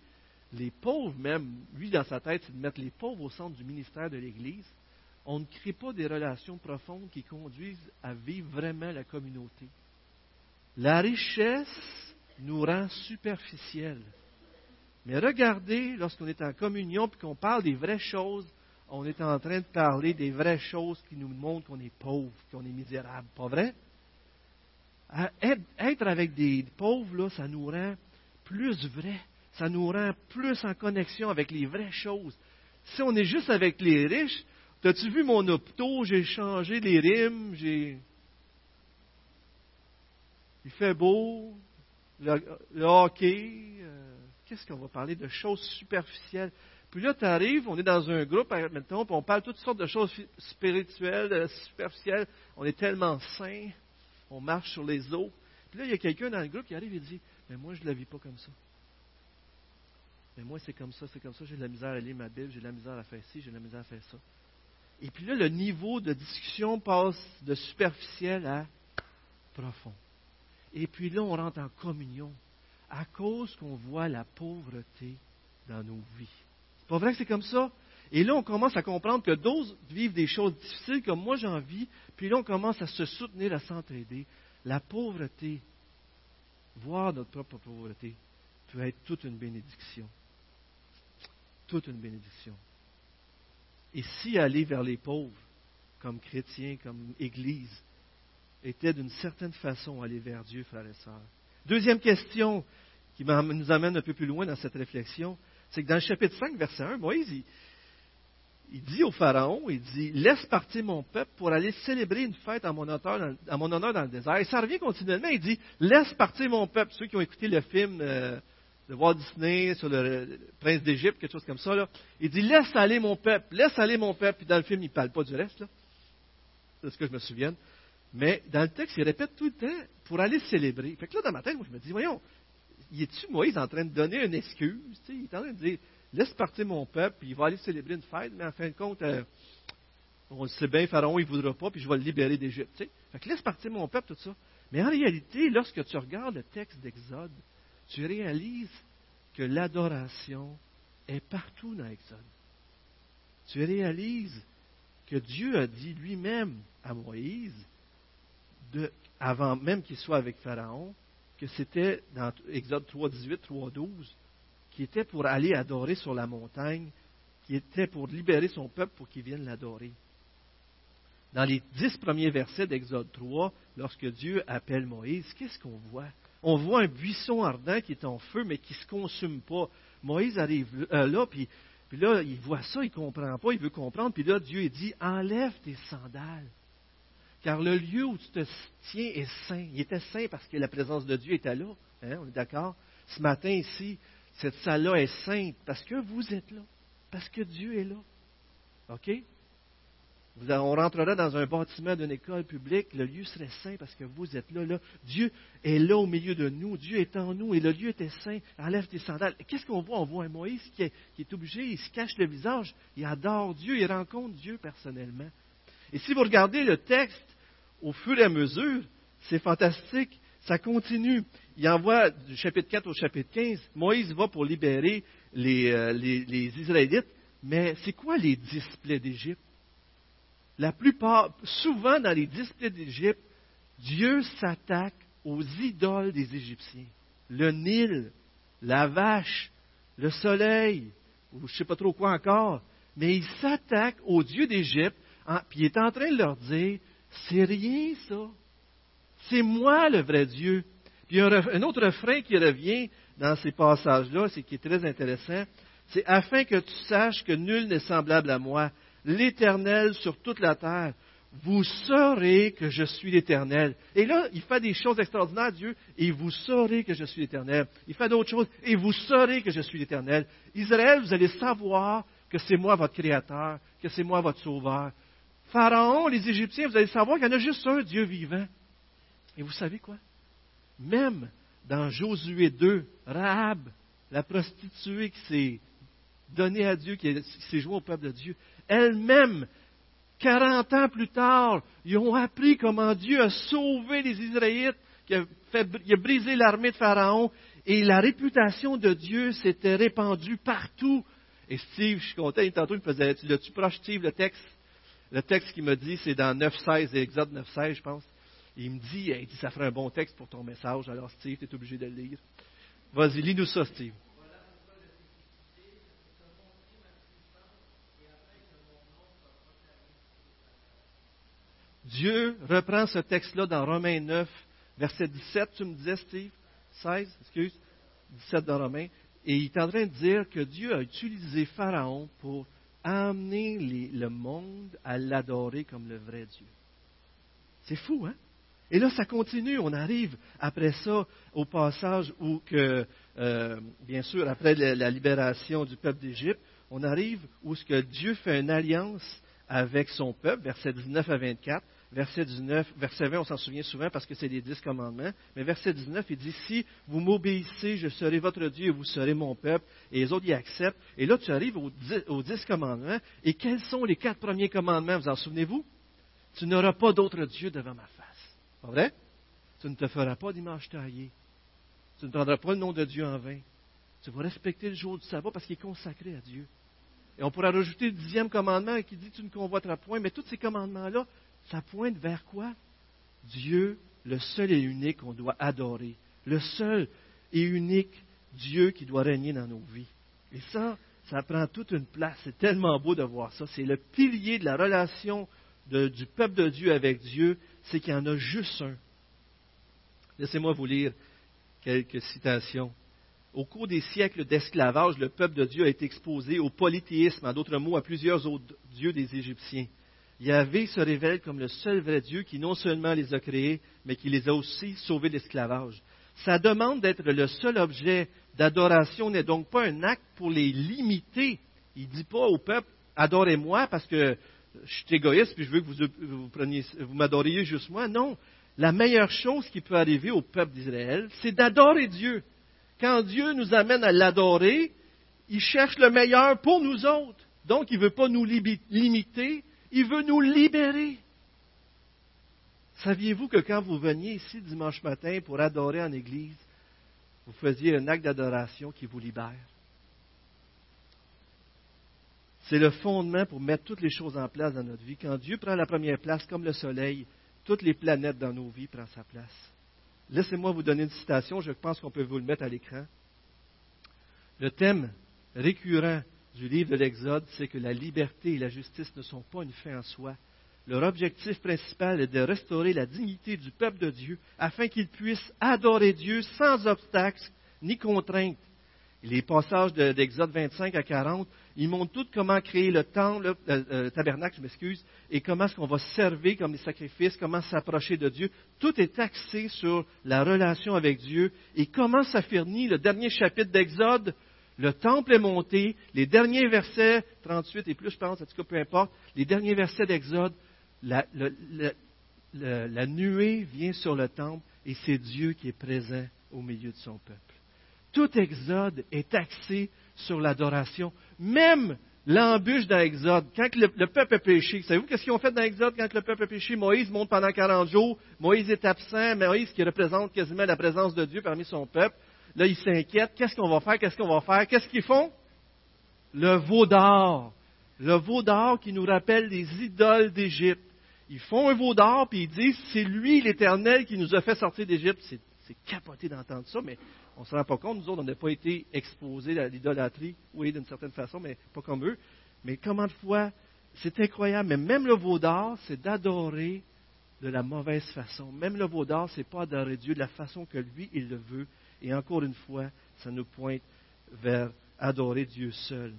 les pauvres même, lui dans sa tête, c'est de mettre les pauvres au centre du ministère de l'Église, on ne crée pas des relations profondes qui conduisent à vivre vraiment la communauté. La richesse nous rend superficiels. Mais regardez, lorsqu'on est en communion et qu'on parle des vraies choses, on est en train de parler des vraies choses qui nous montrent qu'on est pauvre, qu'on est misérable. Pas vrai? Être avec des pauvres, ça nous rend plus vrai. Ça nous rend plus en connexion avec les vraies choses. Si on est juste avec les riches, as-tu vu mon opto? J'ai changé les rimes, j'ai. Il fait beau, le, hockey. Euh, qu'est-ce qu'on va parler de choses superficielles? Puis là, tu arrives, on est dans un groupe, maintenant, on parle toutes sortes de choses spirituelles, euh, superficielles. On est tellement saints, on marche sur les eaux. Puis là, il y a quelqu'un dans le groupe qui arrive et dit Mais moi, je ne la vis pas comme ça. Mais moi, c'est comme ça, c'est comme ça. J'ai de la misère à lire ma Bible, j'ai de la misère à faire ci, j'ai de la misère à faire ça. Et puis là, le niveau de discussion passe de superficiel à profond. Et puis là, on rentre en communion à cause qu'on voit la pauvreté dans nos vies. C'est pas vrai que c'est comme ça? Et là, on commence à comprendre que d'autres vivent des choses difficiles comme moi j'en vis, puis là, on commence à se soutenir, à s'entraider. La pauvreté, voir notre propre pauvreté, peut être toute une bénédiction. Toute une bénédiction. Et si aller vers les pauvres, comme chrétiens, comme Église, était d'une certaine façon aller vers Dieu, frères et sœurs. Deuxième question qui nous amène un peu plus loin dans cette réflexion, c'est que dans le chapitre 5, verset 1, Moïse, il, dit au Pharaon, il dit, laisse partir mon peuple pour aller célébrer une fête à mon, honneur dans, le désert. Et ça revient continuellement, il dit, laisse partir mon peuple. Ceux qui ont écouté le film euh, de Walt Disney sur le, prince d'Égypte, quelque chose comme ça, là, il dit, laisse aller mon peuple, laisse aller mon peuple. Puis dans le film, il ne parle pas du reste. C'est ce que je me souviens. Mais dans le texte, il répète tout le temps pour aller célébrer. Fait que là, dans ma tête, moi, je me dis, voyons, y est-tu Moïse en train de donner une excuse? il est en train de dire Laisse partir mon peuple, puis il va aller célébrer une fête, mais en fin de compte, euh, on le sait bien, Pharaon, il ne voudra pas, puis je vais le libérer d'Égypte. Fait que laisse partir mon peuple, tout ça. Mais en réalité, lorsque tu regardes le texte d'Exode, tu réalises que l'adoration est partout dans Exode. Tu réalises que Dieu a dit lui-même à Moïse, avant même qu'il soit avec Pharaon, que c'était dans Exode 3, 18, 3, 12, qui était pour aller adorer sur la montagne, qui était pour libérer son peuple pour qu'il vienne l'adorer. Dans les dix premiers versets d'Exode 3, lorsque Dieu appelle Moïse, qu'est-ce qu'on voit? On voit un buisson ardent qui est en feu, mais qui ne se consume pas. Moïse arrive euh, là, puis, puis, là, il voit ça, il ne comprend pas, il veut comprendre, puis là, Dieu dit, enlève tes sandales. Car le lieu où tu te tiens est saint. Il était saint parce que la présence de Dieu était là. Hein, on est d'accord? Ce matin ici, cette salle-là est sainte parce que vous êtes là, parce que Dieu est là. OK? on rentrera dans un bâtiment d'une école publique, le lieu serait saint parce que vous êtes là, là. Dieu est là au milieu de nous, Dieu est en nous et le lieu était saint. Enlève tes sandales. Qu'est-ce qu'on voit? On voit un Moïse qui est, qui est, obligé, il se cache le visage, il adore Dieu, il rencontre Dieu personnellement. Et si vous regardez le texte au fur et à mesure, c'est fantastique, ça continue. Il envoie du chapitre 4 au chapitre 15, Moïse va pour libérer les, euh, les Israélites, mais c'est quoi les displays d'Égypte? La plupart, souvent dans les displays d'Égypte, Dieu s'attaque aux idoles des Égyptiens. Le Nil, la vache, le soleil, ou je ne sais pas trop quoi encore. Mais il s'attaque aux dieux d'Égypte, puis il est en train de leur dire, c'est rien ça. C'est moi le vrai Dieu. Puis un, autre refrain qui revient dans ces passages-là, c'est qui est très intéressant, c'est afin que tu saches que nul n'est semblable à moi l'Éternel sur toute la terre. Vous saurez que je suis l'Éternel. Et là, il fait des choses extraordinaires, Dieu, et vous saurez que je suis l'Éternel. Il fait d'autres choses, et vous saurez que je suis l'Éternel. Israël, vous allez savoir que c'est moi votre Créateur, que c'est moi votre Sauveur. Pharaon, les Égyptiens, vous allez savoir qu'il y en a juste un Dieu vivant. Et vous savez quoi? Même dans Josué 2, Rahab, la prostituée qui s'est donnée à Dieu, qui s'est jouée au peuple de Dieu, elles-mêmes, 40 ans plus tard, ils ont appris comment Dieu a sauvé les Israélites, qu'il a, a brisé l'armée de Pharaon, et la réputation de Dieu s'était répandue partout. Et Steve, je suis content, tantôt il me faisait, tu l'as-tu proche, Steve, le texte? Le texte qu'il me dit, c'est dans 9.16, Exode 9.16, je pense. il me dit, il dit, ça ferait un bon texte pour ton message, alors Steve, tu es obligé de le lire. Vas-y, lis-nous ça, Steve. Dieu reprend ce texte-là dans Romains 9, verset 17, tu me disais, Steve? 16, excuse, 17 dans Romains, et il est en train de dire que Dieu a utilisé Pharaon pour amener le monde à l'adorer comme le vrai Dieu. C'est fou, hein? Et là, ça continue. On arrive après ça au passage où, que, euh, bien sûr, après la, libération du peuple d'Égypte, on arrive où ce que Dieu fait une alliance avec son peuple, verset 19 à 24, verset 19, verset 20, on s'en souvient souvent parce que c'est les dix commandements, mais verset 19, il dit, si vous m'obéissez, je serai votre Dieu et vous serez mon peuple, et les autres y acceptent. Et là, tu arrives aux dix, commandements, et quels sont les quatre premiers commandements, vous en souvenez-vous? Tu n'auras pas d'autre Dieu devant ma face. Pas vrai? Tu ne te feras pas d'image taillée. Tu ne prendras pas le nom de Dieu en vain. Tu vas respecter le jour du sabbat parce qu'il est consacré à Dieu. Et on pourra rajouter le dixième commandement qui dit tu ne convoiteras point, mais tous ces commandements-là, ça pointe vers quoi? Dieu, le seul et unique qu'on doit adorer, le seul et unique Dieu qui doit régner dans nos vies. Et ça, ça prend toute une place. C'est tellement beau de voir ça. C'est le pilier de la relation du peuple de Dieu avec Dieu, c'est qu'il y en a juste un. Laissez-moi vous lire quelques citations. Au cours des siècles d'esclavage, le peuple de Dieu a été exposé au polythéisme, en d'autres mots, à plusieurs autres dieux des Égyptiens. Yahvé se révèle comme le seul vrai Dieu qui non seulement les a créés, mais qui les a aussi sauvés de l'esclavage. Sa demande d'être le seul objet d'adoration n'est donc pas un acte pour les limiter. Il ne dit pas au peuple, adorez-moi parce que je suis égoïste puis je veux que vous, vous m'adoriez juste moi. Non. La meilleure chose qui peut arriver au peuple d'Israël, c'est d'adorer Dieu. Quand Dieu nous amène à l'adorer, il cherche le meilleur pour nous autres. Donc, il ne veut pas nous limiter, il veut nous libérer. Saviez-vous que quand vous veniez ici dimanche matin pour adorer en Église, vous faisiez un acte d'adoration qui vous libère? C'est le fondement pour mettre toutes les choses en place dans notre vie. Quand Dieu prend la première place, comme le soleil, toutes les planètes dans nos vies prennent sa place. Laissez-moi vous donner une citation, je pense qu'on peut vous le mettre à l'écran. Le thème récurrent du livre de l'Exode, c'est que la liberté et la justice ne sont pas une fin en soi. Leur objectif principal est de restaurer la dignité du peuple de Dieu afin qu'il puisse adorer Dieu sans obstacle ni contrainte. les passages d'Exode 25 à 40, ils montrent tout comment créer le temple, le, tabernacle, je m'excuse, et comment est-ce qu'on va servir comme des sacrifices, comment s'approcher de Dieu. Tout est axé sur la relation avec Dieu. Et comment ça finit le dernier chapitre d'Exode? Le temple est monté, les derniers versets, 38 et plus, je pense, en tout cas, peu importe, les derniers versets d'Exode, la, nuée vient sur le temple et c'est Dieu qui est présent au milieu de son peuple. Tout Exode est axé sur l'adoration. Même l'embûche dans Exode, quand le, peuple a péché, savez-vous qu'est-ce qu'ils ont fait dans Exode quand le peuple a péché? Moïse monte pendant 40 jours, Moïse est absent, Moïse qui représente quasiment la présence de Dieu parmi son peuple, là il s'inquiète, qu'est-ce qu'on va faire, qu'est-ce qu'on va faire, qu'est-ce qu'ils font? Le veau d'or. Le veau d'or qui nous rappelle les idoles d'Égypte. Ils font un veau d'or, puis ils disent, c'est lui l'Éternel qui nous a fait sortir d'Égypte. C'est capoté d'entendre ça, mais on ne se rend pas compte. Nous autres, on n'a pas été exposés à l'idolâtrie, oui, d'une certaine façon, mais pas comme eux. Mais comment de fois, c'est incroyable. Mais même le veau d'or, c'est d'adorer de la mauvaise façon. Même le veau d'or, c'est pas adorer Dieu de la façon que lui, il le veut. Et encore une fois, ça nous pointe vers adorer Dieu seul.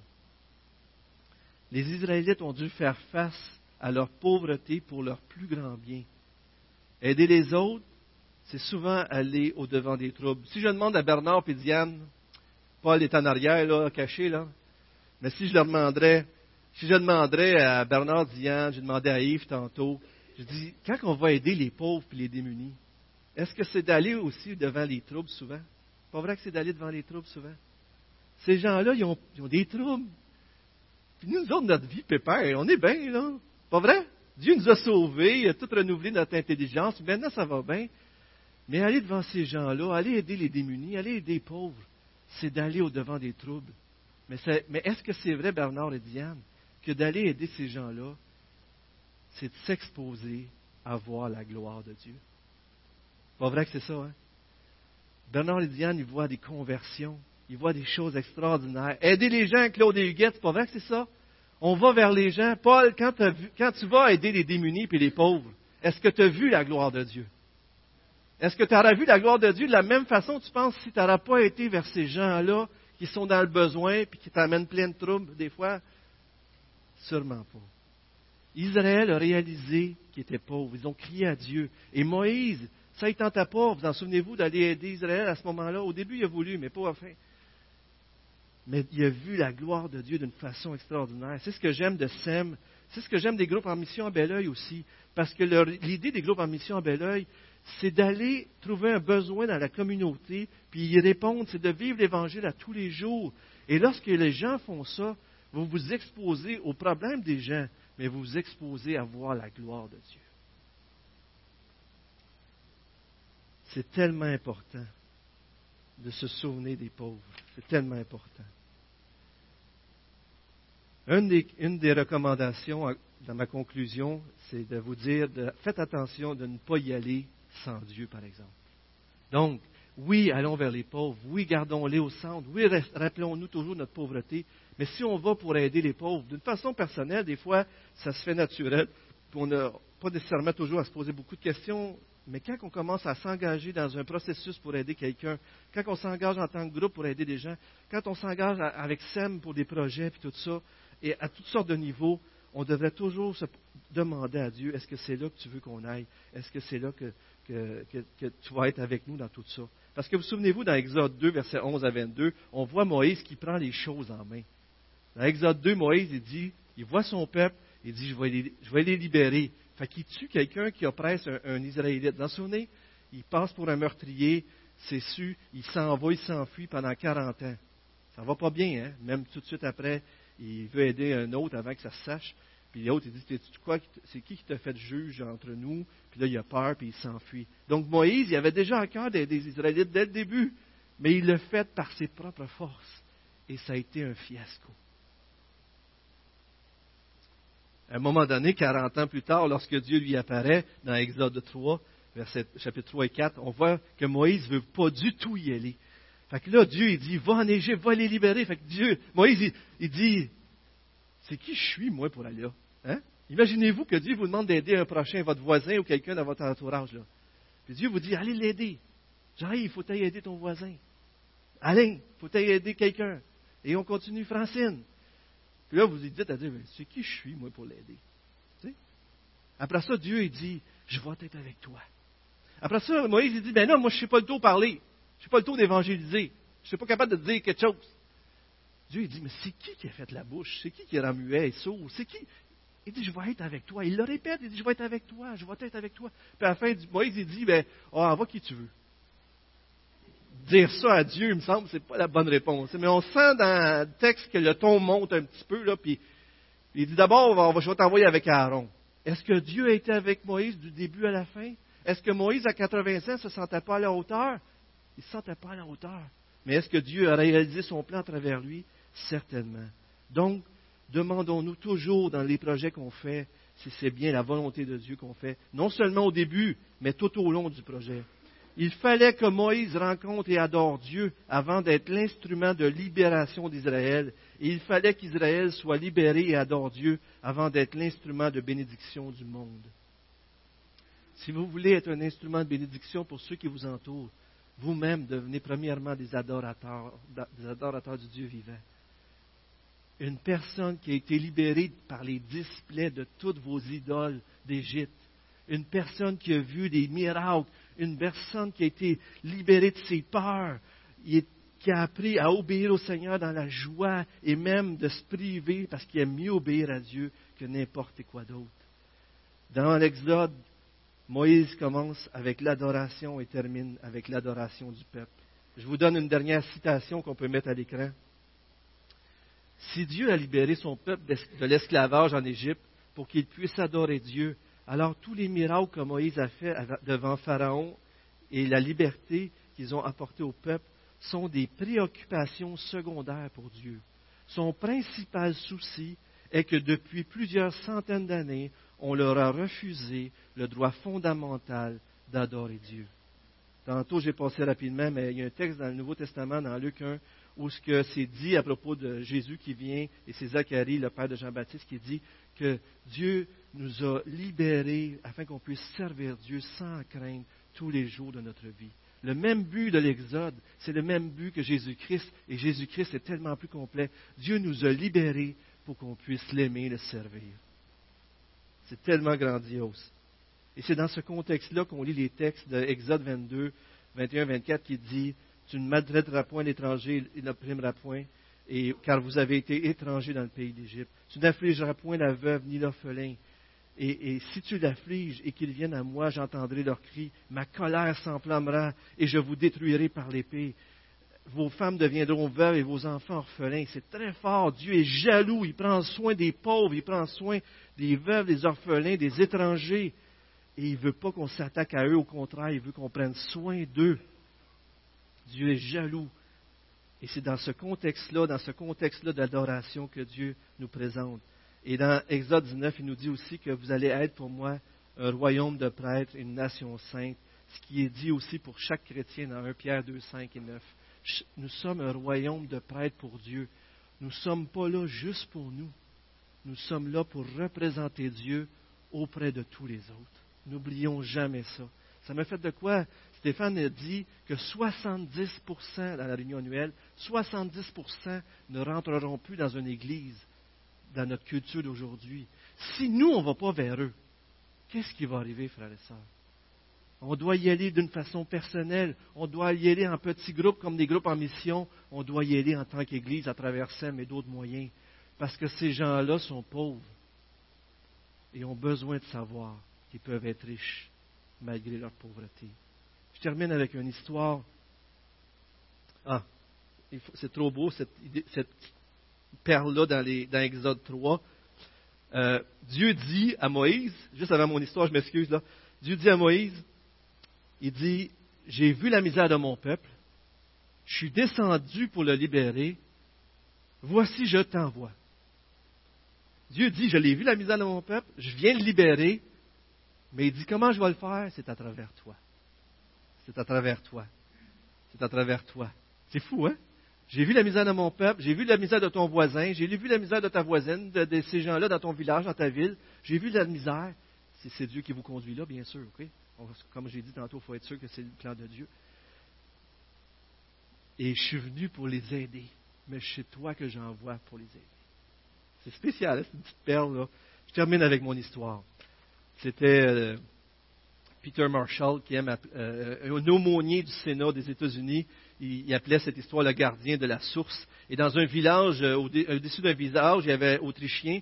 Les Israélites ont dû faire face à leur pauvreté pour leur plus grand bien. Aider les autres, c'est souvent aller au-devant des troubles. Si je demande à Bernard et Diane, Paul est en arrière, là, caché, là, mais si je leur demanderais, si je demanderais à Bernard, Diane, j'ai demandé à Yves tantôt, je dis, quand on va aider les pauvres et les démunis, est-ce que c'est d'aller aussi devant les troubles souvent? Pas vrai que c'est d'aller devant les troubles souvent? Ces gens-là, ils ont, des troubles. Puis nous autres, notre vie pépère, on est bien, là. Pas vrai? Dieu nous a sauvés, il a tout renouvelé notre intelligence, maintenant ça va bien. Mais aller devant ces gens-là, aller aider les démunis, aller aider les pauvres, c'est d'aller au-devant des troubles. Mais, est-ce que c'est vrai, Bernard et Diane, que d'aller aider ces gens-là, c'est de s'exposer à voir la gloire de Dieu? Pas vrai que c'est ça, hein? Bernard et Diane, ils voient des conversions, ils voient des choses extraordinaires. Aider les gens, Claude et Huguette, c'est pas vrai que c'est ça? On va vers les gens. Paul, quand, tu vas aider les démunis et les pauvres, est-ce que tu as vu la gloire de Dieu? Est-ce que tu auras vu la gloire de Dieu de la même façon, tu penses, si tu n'auras pas été vers ces gens-là qui sont dans le besoin et qui t'amènent plein de troubles des fois? Sûrement pas. Israël a réalisé qu'ils étaient pauvres. Ils ont crié à Dieu. Et Moïse, ça ne tentait pas, vous en souvenez-vous, d'aller aider Israël à ce moment-là? Au début, il a voulu, mais pas à fin. Mais il a vu la gloire de Dieu d'une façon extraordinaire. C'est ce que j'aime de SEM. C'est ce que j'aime des groupes en mission à Belleuil aussi. Parce que l'idée des groupes en mission à Belleuil, c'est d'aller trouver un besoin dans la communauté, puis y répondre, c'est de vivre l'Évangile à tous les jours. Et lorsque les gens font ça, vous vous exposez aux problèmes des gens, mais vous vous exposez à voir la gloire de Dieu. C'est tellement important de se souvenir des pauvres. C'est tellement important. Une des, recommandations dans ma conclusion, c'est de vous dire, de, faites attention de ne pas y aller sans Dieu, par exemple. Donc, oui, allons vers les pauvres, oui, gardons-les au centre, oui, rappelons-nous toujours notre pauvreté, mais si on va pour aider les pauvres, d'une façon personnelle, des fois, ça se fait naturel, on n'a pas nécessairement toujours à se poser beaucoup de questions, mais quand on commence à s'engager dans un processus pour aider quelqu'un, quand on s'engage en tant que groupe pour aider des gens, quand on s'engage avec SEM pour des projets, puis tout ça, et à toutes sortes de niveaux, on devrait toujours se demander à Dieu, est-ce que c'est là que tu veux qu'on aille? Est-ce que c'est là que, tu vas être avec nous dans tout ça? Parce que vous souvenez-vous, dans Exode 2, versets 11 à 22, on voit Moïse qui prend les choses en main. Dans Exode 2, Moïse, il dit, il voit son peuple, il dit, je je vais les libérer. Fait qu'il tue quelqu'un qui oppresse un, Israélite. Vous vous souvenez? Il passe pour un meurtrier, c'est su, il s'en va, il s'enfuit pendant 40 ans. Ça va pas bien, hein? Même tout de suite après, il veut aider un autre avant que ça se sache. Puis l'autre, il dit, c'est qui qui t'a fait juge entre nous? Puis là, il a peur, puis il s'enfuit. Donc Moïse, il avait déjà à cœur d'aider les Israélites dès le début, mais il l'a fait par ses propres forces. Et ça a été un fiasco. À un moment donné, 40 ans plus tard, lorsque Dieu lui apparaît dans Exode 3, verset, chapitre 3 et 4, on voit que Moïse ne veut pas du tout y aller. Fait que là, Dieu, il dit, va en Égypte, va les libérer. Fait que Dieu, Moïse, il, dit, c'est qui je suis, moi, pour aller là? Hein? Imaginez-vous que Dieu vous demande d'aider un prochain, votre voisin ou quelqu'un dans votre entourage. Puis Dieu vous dit, allez l'aider. J'arrive, il faut t'aider ton voisin. Alain, faut aider quelqu'un. Et on continue, Francine. Puis là, vous vous dites à Dieu, c'est qui je suis, moi, pour l'aider? Après ça, Dieu, il dit, je vais être avec toi. Après ça, Moïse, il dit, ben non, moi, je ne sais pas le tour parler. Je ne sais pas le tour d'évangéliser. Je ne suis pas capable de dire quelque chose. Dieu, il dit, mais c'est qui qui a fait la bouche? C'est qui qui rend muet et sourd? C'est qui? Il dit, je vais être avec toi. Il le répète, il dit, je vais être avec toi, je vais être avec toi. Puis à la fin, Moïse, il dit, ben, oh, envoie qui tu veux. Dire ça à Dieu, il me semble, c'est pas la bonne réponse. Mais on sent dans le texte que le ton monte un petit peu, puis il dit d'abord, je vais t'envoyer avec Aaron. Est-ce que Dieu a été avec Moïse du début à la fin? Est-ce que Moïse, à 85, ne se sentait pas à la hauteur? Il ne se sentait pas à la hauteur. Mais est-ce que Dieu a réalisé son plan à travers lui? Certainement. Donc, demandons-nous toujours dans les projets qu'on fait si c'est bien la volonté de Dieu qu'on fait, non seulement au début, mais tout au long du projet. Il fallait que Moïse rencontre et adore Dieu avant d'être l'instrument de libération d'Israël, et il fallait qu'Israël soit libéré et adore Dieu avant d'être l'instrument de bénédiction du monde. Si vous voulez être un instrument de bénédiction pour ceux qui vous entourent, vous-même devenez premièrement des adorateurs, des adorateurs du Dieu vivant une personne qui a été libérée par les displays de toutes vos idoles d'Égypte, une personne qui a vu des miracles, une personne qui a été libérée de ses peurs, qui a appris à obéir au Seigneur dans la joie et même de se priver parce qu'il aime mieux obéir à Dieu que n'importe quoi d'autre. Dans l'Exode, Moïse commence avec l'adoration et termine avec l'adoration du peuple. Je vous donne une dernière citation qu'on peut mettre à l'écran. Si Dieu a libéré son peuple de l'esclavage en Égypte pour qu'il puisse adorer Dieu, alors tous les miracles que Moïse a fait devant Pharaon et la liberté qu'ils ont apportée au peuple sont des préoccupations secondaires pour Dieu. Son principal souci est que depuis plusieurs centaines d'années, on leur a refusé le droit fondamental d'adorer Dieu. Tantôt, j'ai passé rapidement, mais il y a un texte dans le Nouveau Testament, dans Luc 1, où ce que c'est dit à propos de Jésus qui vient, et c'est Zacharie, le père de Jean-Baptiste, qui dit que Dieu nous a libérés afin qu'on puisse servir Dieu sans crainte tous les jours de notre vie. Le même but de l'Exode, c'est le même but que Jésus-Christ, et Jésus-Christ est tellement plus complet. Dieu nous a libérés pour qu'on puisse l'aimer et le servir. C'est tellement grandiose. Et c'est dans ce contexte-là qu'on lit les textes d'Exode 22, 21, 24 qui dit tu ne maltraiteras point l'étranger, il n'opprimera point, car vous avez été étrangers dans le pays d'Égypte. Tu n'affligeras point la veuve ni l'orphelin. Et, si tu l'affliges et qu'ils viennent à moi, j'entendrai leurs cris. Ma colère s'enflammera et je vous détruirai par l'épée. Vos femmes deviendront veuves et vos enfants orphelins. C'est très fort. Dieu est jaloux. Il prend soin des pauvres. Il prend soin des veuves, des orphelins, des étrangers. Et il ne veut pas qu'on s'attaque à eux. Au contraire, il veut qu'on prenne soin d'eux. Dieu est jaloux. Et c'est dans ce contexte-là, dans ce contexte-là d'adoration que Dieu nous présente. Et dans Exode 19, il nous dit aussi que vous allez être pour moi un royaume de prêtres, une nation sainte, ce qui est dit aussi pour chaque chrétien dans 1 Pierre 2, 5 et 9. Nous sommes un royaume de prêtres pour Dieu. Nous ne sommes pas là juste pour nous. Nous sommes là pour représenter Dieu auprès de tous les autres. N'oublions jamais ça. Ça m'a fait de quoi? Stéphane a dit que 70% dans la réunion annuelle, 70% ne rentreront plus dans une église dans notre culture d'aujourd'hui. Si nous, on ne va pas vers eux, qu'est-ce qui va arriver, frères et sœurs? On doit y aller d'une façon personnelle. On doit y aller en petits groupes comme des groupes en mission. On doit y aller en tant qu'Église à travers SEM et d'autres moyens. Parce que ces gens-là sont pauvres et ont besoin de savoir qu'ils peuvent être riches malgré leur pauvreté. Je termine avec une histoire. Ah, c'est trop beau, cette, perle-là dans, Exode 3. Euh, Dieu dit à Moïse, juste avant mon histoire, je m'excuse là, Dieu dit à Moïse, il dit, j'ai vu la misère de mon peuple, je suis descendu pour le libérer, voici je t'envoie. Dieu dit, je l'ai vu la misère de mon peuple, je viens le libérer, mais il dit, comment je vais le faire? C'est à travers toi. C'est à travers toi. C'est à travers toi. C'est fou, hein? J'ai vu la misère de mon peuple, j'ai vu la misère de ton voisin, j'ai vu la misère de ta voisine, de, ces gens-là dans ton village, dans ta ville. J'ai vu la misère. C'est Dieu qui vous conduit là, bien sûr. ok? Comme j'ai dit tantôt, il faut être sûr que c'est le plan de Dieu. Et je suis venu pour les aider. Mais c'est toi que j'envoie pour les aider. C'est spécial, hein, c'est une petite perle. Là. Je termine avec mon histoire. C'était euh, Peter Marshall, qui aime euh, un aumônier du Sénat des États-Unis. Il, appelait cette histoire le gardien de la source. Et dans un village, euh, au-dessus d'un village, il y avait autrichien.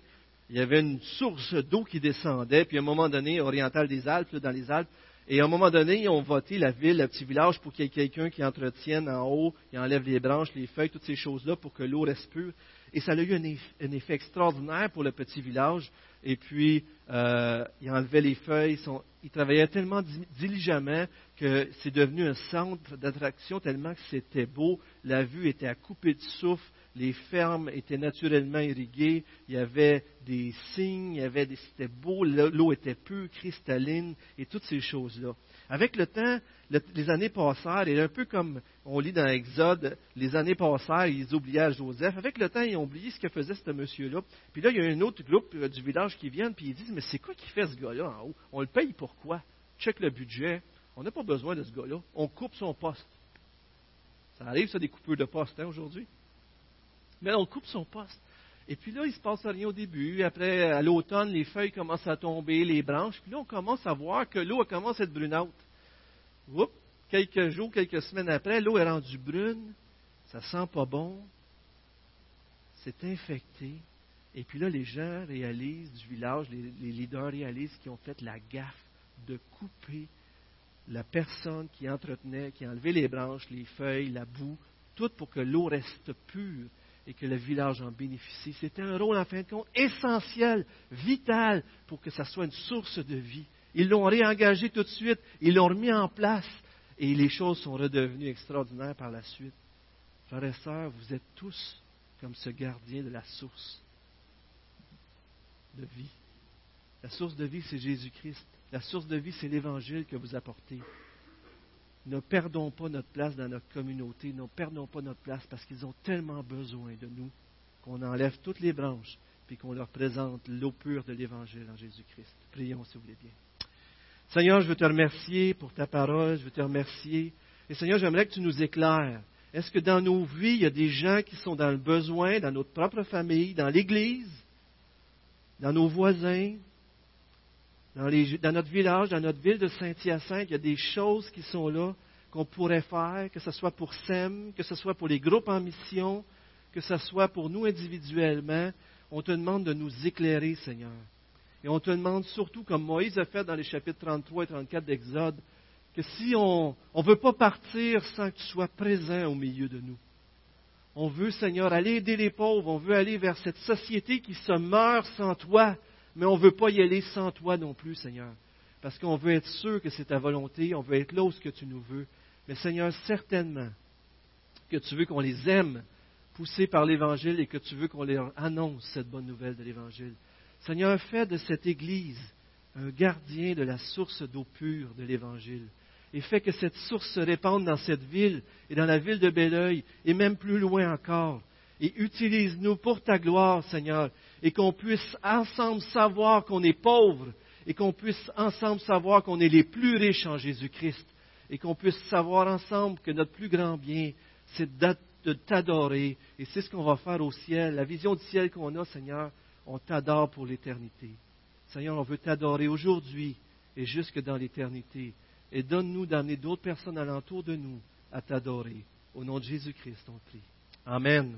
Il y avait une source d'eau qui descendait. Puis à un moment donné, oriental des Alpes, dans les Alpes, et à un moment donné, ils ont voté la ville, le petit village, pour qu'il y ait quelqu'un qui entretienne en haut, qui enlève les branches, les feuilles, toutes ces choses-là, pour que l'eau reste pure. Et ça a eu un, effet extraordinaire pour le petit village. Et puis, euh, ils enlevaient les feuilles. Ils, travaillaient tellement diligemment que c'est devenu un centre d'attraction tellement que c'était beau. La vue était à couper de souffle les fermes étaient naturellement irriguées, il y avait des signes, il y avait des, c'était beau, l'eau était pure, cristalline, et toutes ces choses-là. Avec le temps, les années passèrent, et un peu comme on lit dans Exode, les années passèrent, ils oubliaient Joseph. Avec le temps, ils ont oublié ce que faisait ce monsieur-là. Puis là, il y a un autre groupe euh, du village qui vient, puis ils disent, mais c'est quoi qui fait ce gars-là en haut? On le paye pourquoi? Check le budget. On n'a pas besoin de ce gars-là. On coupe son poste. Ça arrive, ça, des coupures de poste, hein, aujourd'hui? mais on coupe son poste. Et puis là, il ne se passe rien au début. Après, à l'automne, les feuilles commencent à tomber, les branches. Puis là, on commence à voir que l'eau commence à être brunâtre. Oups, quelques jours, quelques semaines après, l'eau est rendue brune. Ça sent pas bon. C'est infecté. Et puis là, les gens réalisent du village, les, les leaders réalisent qu'ils ont fait la gaffe de couper la personne qui entretenait, qui enlevait les branches, les feuilles, la boue, tout pour que l'eau reste pure et que le village en bénéficie. C'était un rôle, en fin de compte, essentiel, vital, pour que ça soit une source de vie. Ils l'ont réengagé tout de suite, ils l'ont remis en place, et les choses sont redevenues extraordinaires par la suite. Frères et sœurs, vous êtes tous comme ce gardien de la source de vie. La source de vie, c'est Jésus-Christ. La source de vie, c'est l'Évangile que vous apportez ne perdons pas notre place dans notre communauté, ne perdons pas notre place parce qu'ils ont tellement besoin de nous qu'on enlève toutes les branches puis qu'on leur présente l'eau pure de l'Évangile en Jésus-Christ. Prions, si vous voulez bien. Seigneur, je veux te remercier pour ta parole, je veux te remercier. Et Seigneur, j'aimerais que tu nous éclaires. Est-ce que dans nos vies, il y a des gens qui sont dans le besoin, dans notre propre famille, dans l'Église, dans nos voisins, dans, notre village, dans notre ville de Saint-Hyacinthe, il y a des choses qui sont là qu'on pourrait faire, que ce soit pour SEM, que ce soit pour les groupes en mission, que ce soit pour nous individuellement. On te demande de nous éclairer, Seigneur. Et on te demande surtout, comme Moïse a fait dans les chapitres 33 et 34 d'Exode, que si on ne veut pas partir sans que tu sois présent au milieu de nous. On veut, Seigneur, aller aider les pauvres, on veut aller vers cette société qui se meurt sans toi, mais on ne veut pas y aller sans toi non plus, Seigneur. Parce qu'on veut être sûr que c'est ta volonté, on veut être là où ce que tu nous veux. Mais Seigneur, certainement que tu veux qu'on les aime, poussés par l'Évangile, et que tu veux qu'on leur annonce cette bonne nouvelle de l'Évangile. Seigneur, fais de cette Église un gardien de la source d'eau pure de l'Évangile. Et fais que cette source se répande dans cette ville et dans la ville de Belleuil, et même plus loin encore. Et utilise-nous pour ta gloire, Seigneur, et qu'on puisse ensemble savoir qu'on est pauvre et qu'on puisse ensemble savoir qu'on est les plus riches en Jésus-Christ et qu'on puisse savoir ensemble que notre plus grand bien, c'est de t'adorer et c'est ce qu'on va faire au ciel. La vision du ciel qu'on a, Seigneur, on t'adore pour l'éternité. Seigneur, on veut t'adorer aujourd'hui et jusque dans l'éternité. Et donne-nous d'amener d'autres personnes alentour de nous à t'adorer. Au nom de Jésus-Christ, on prie. Amen.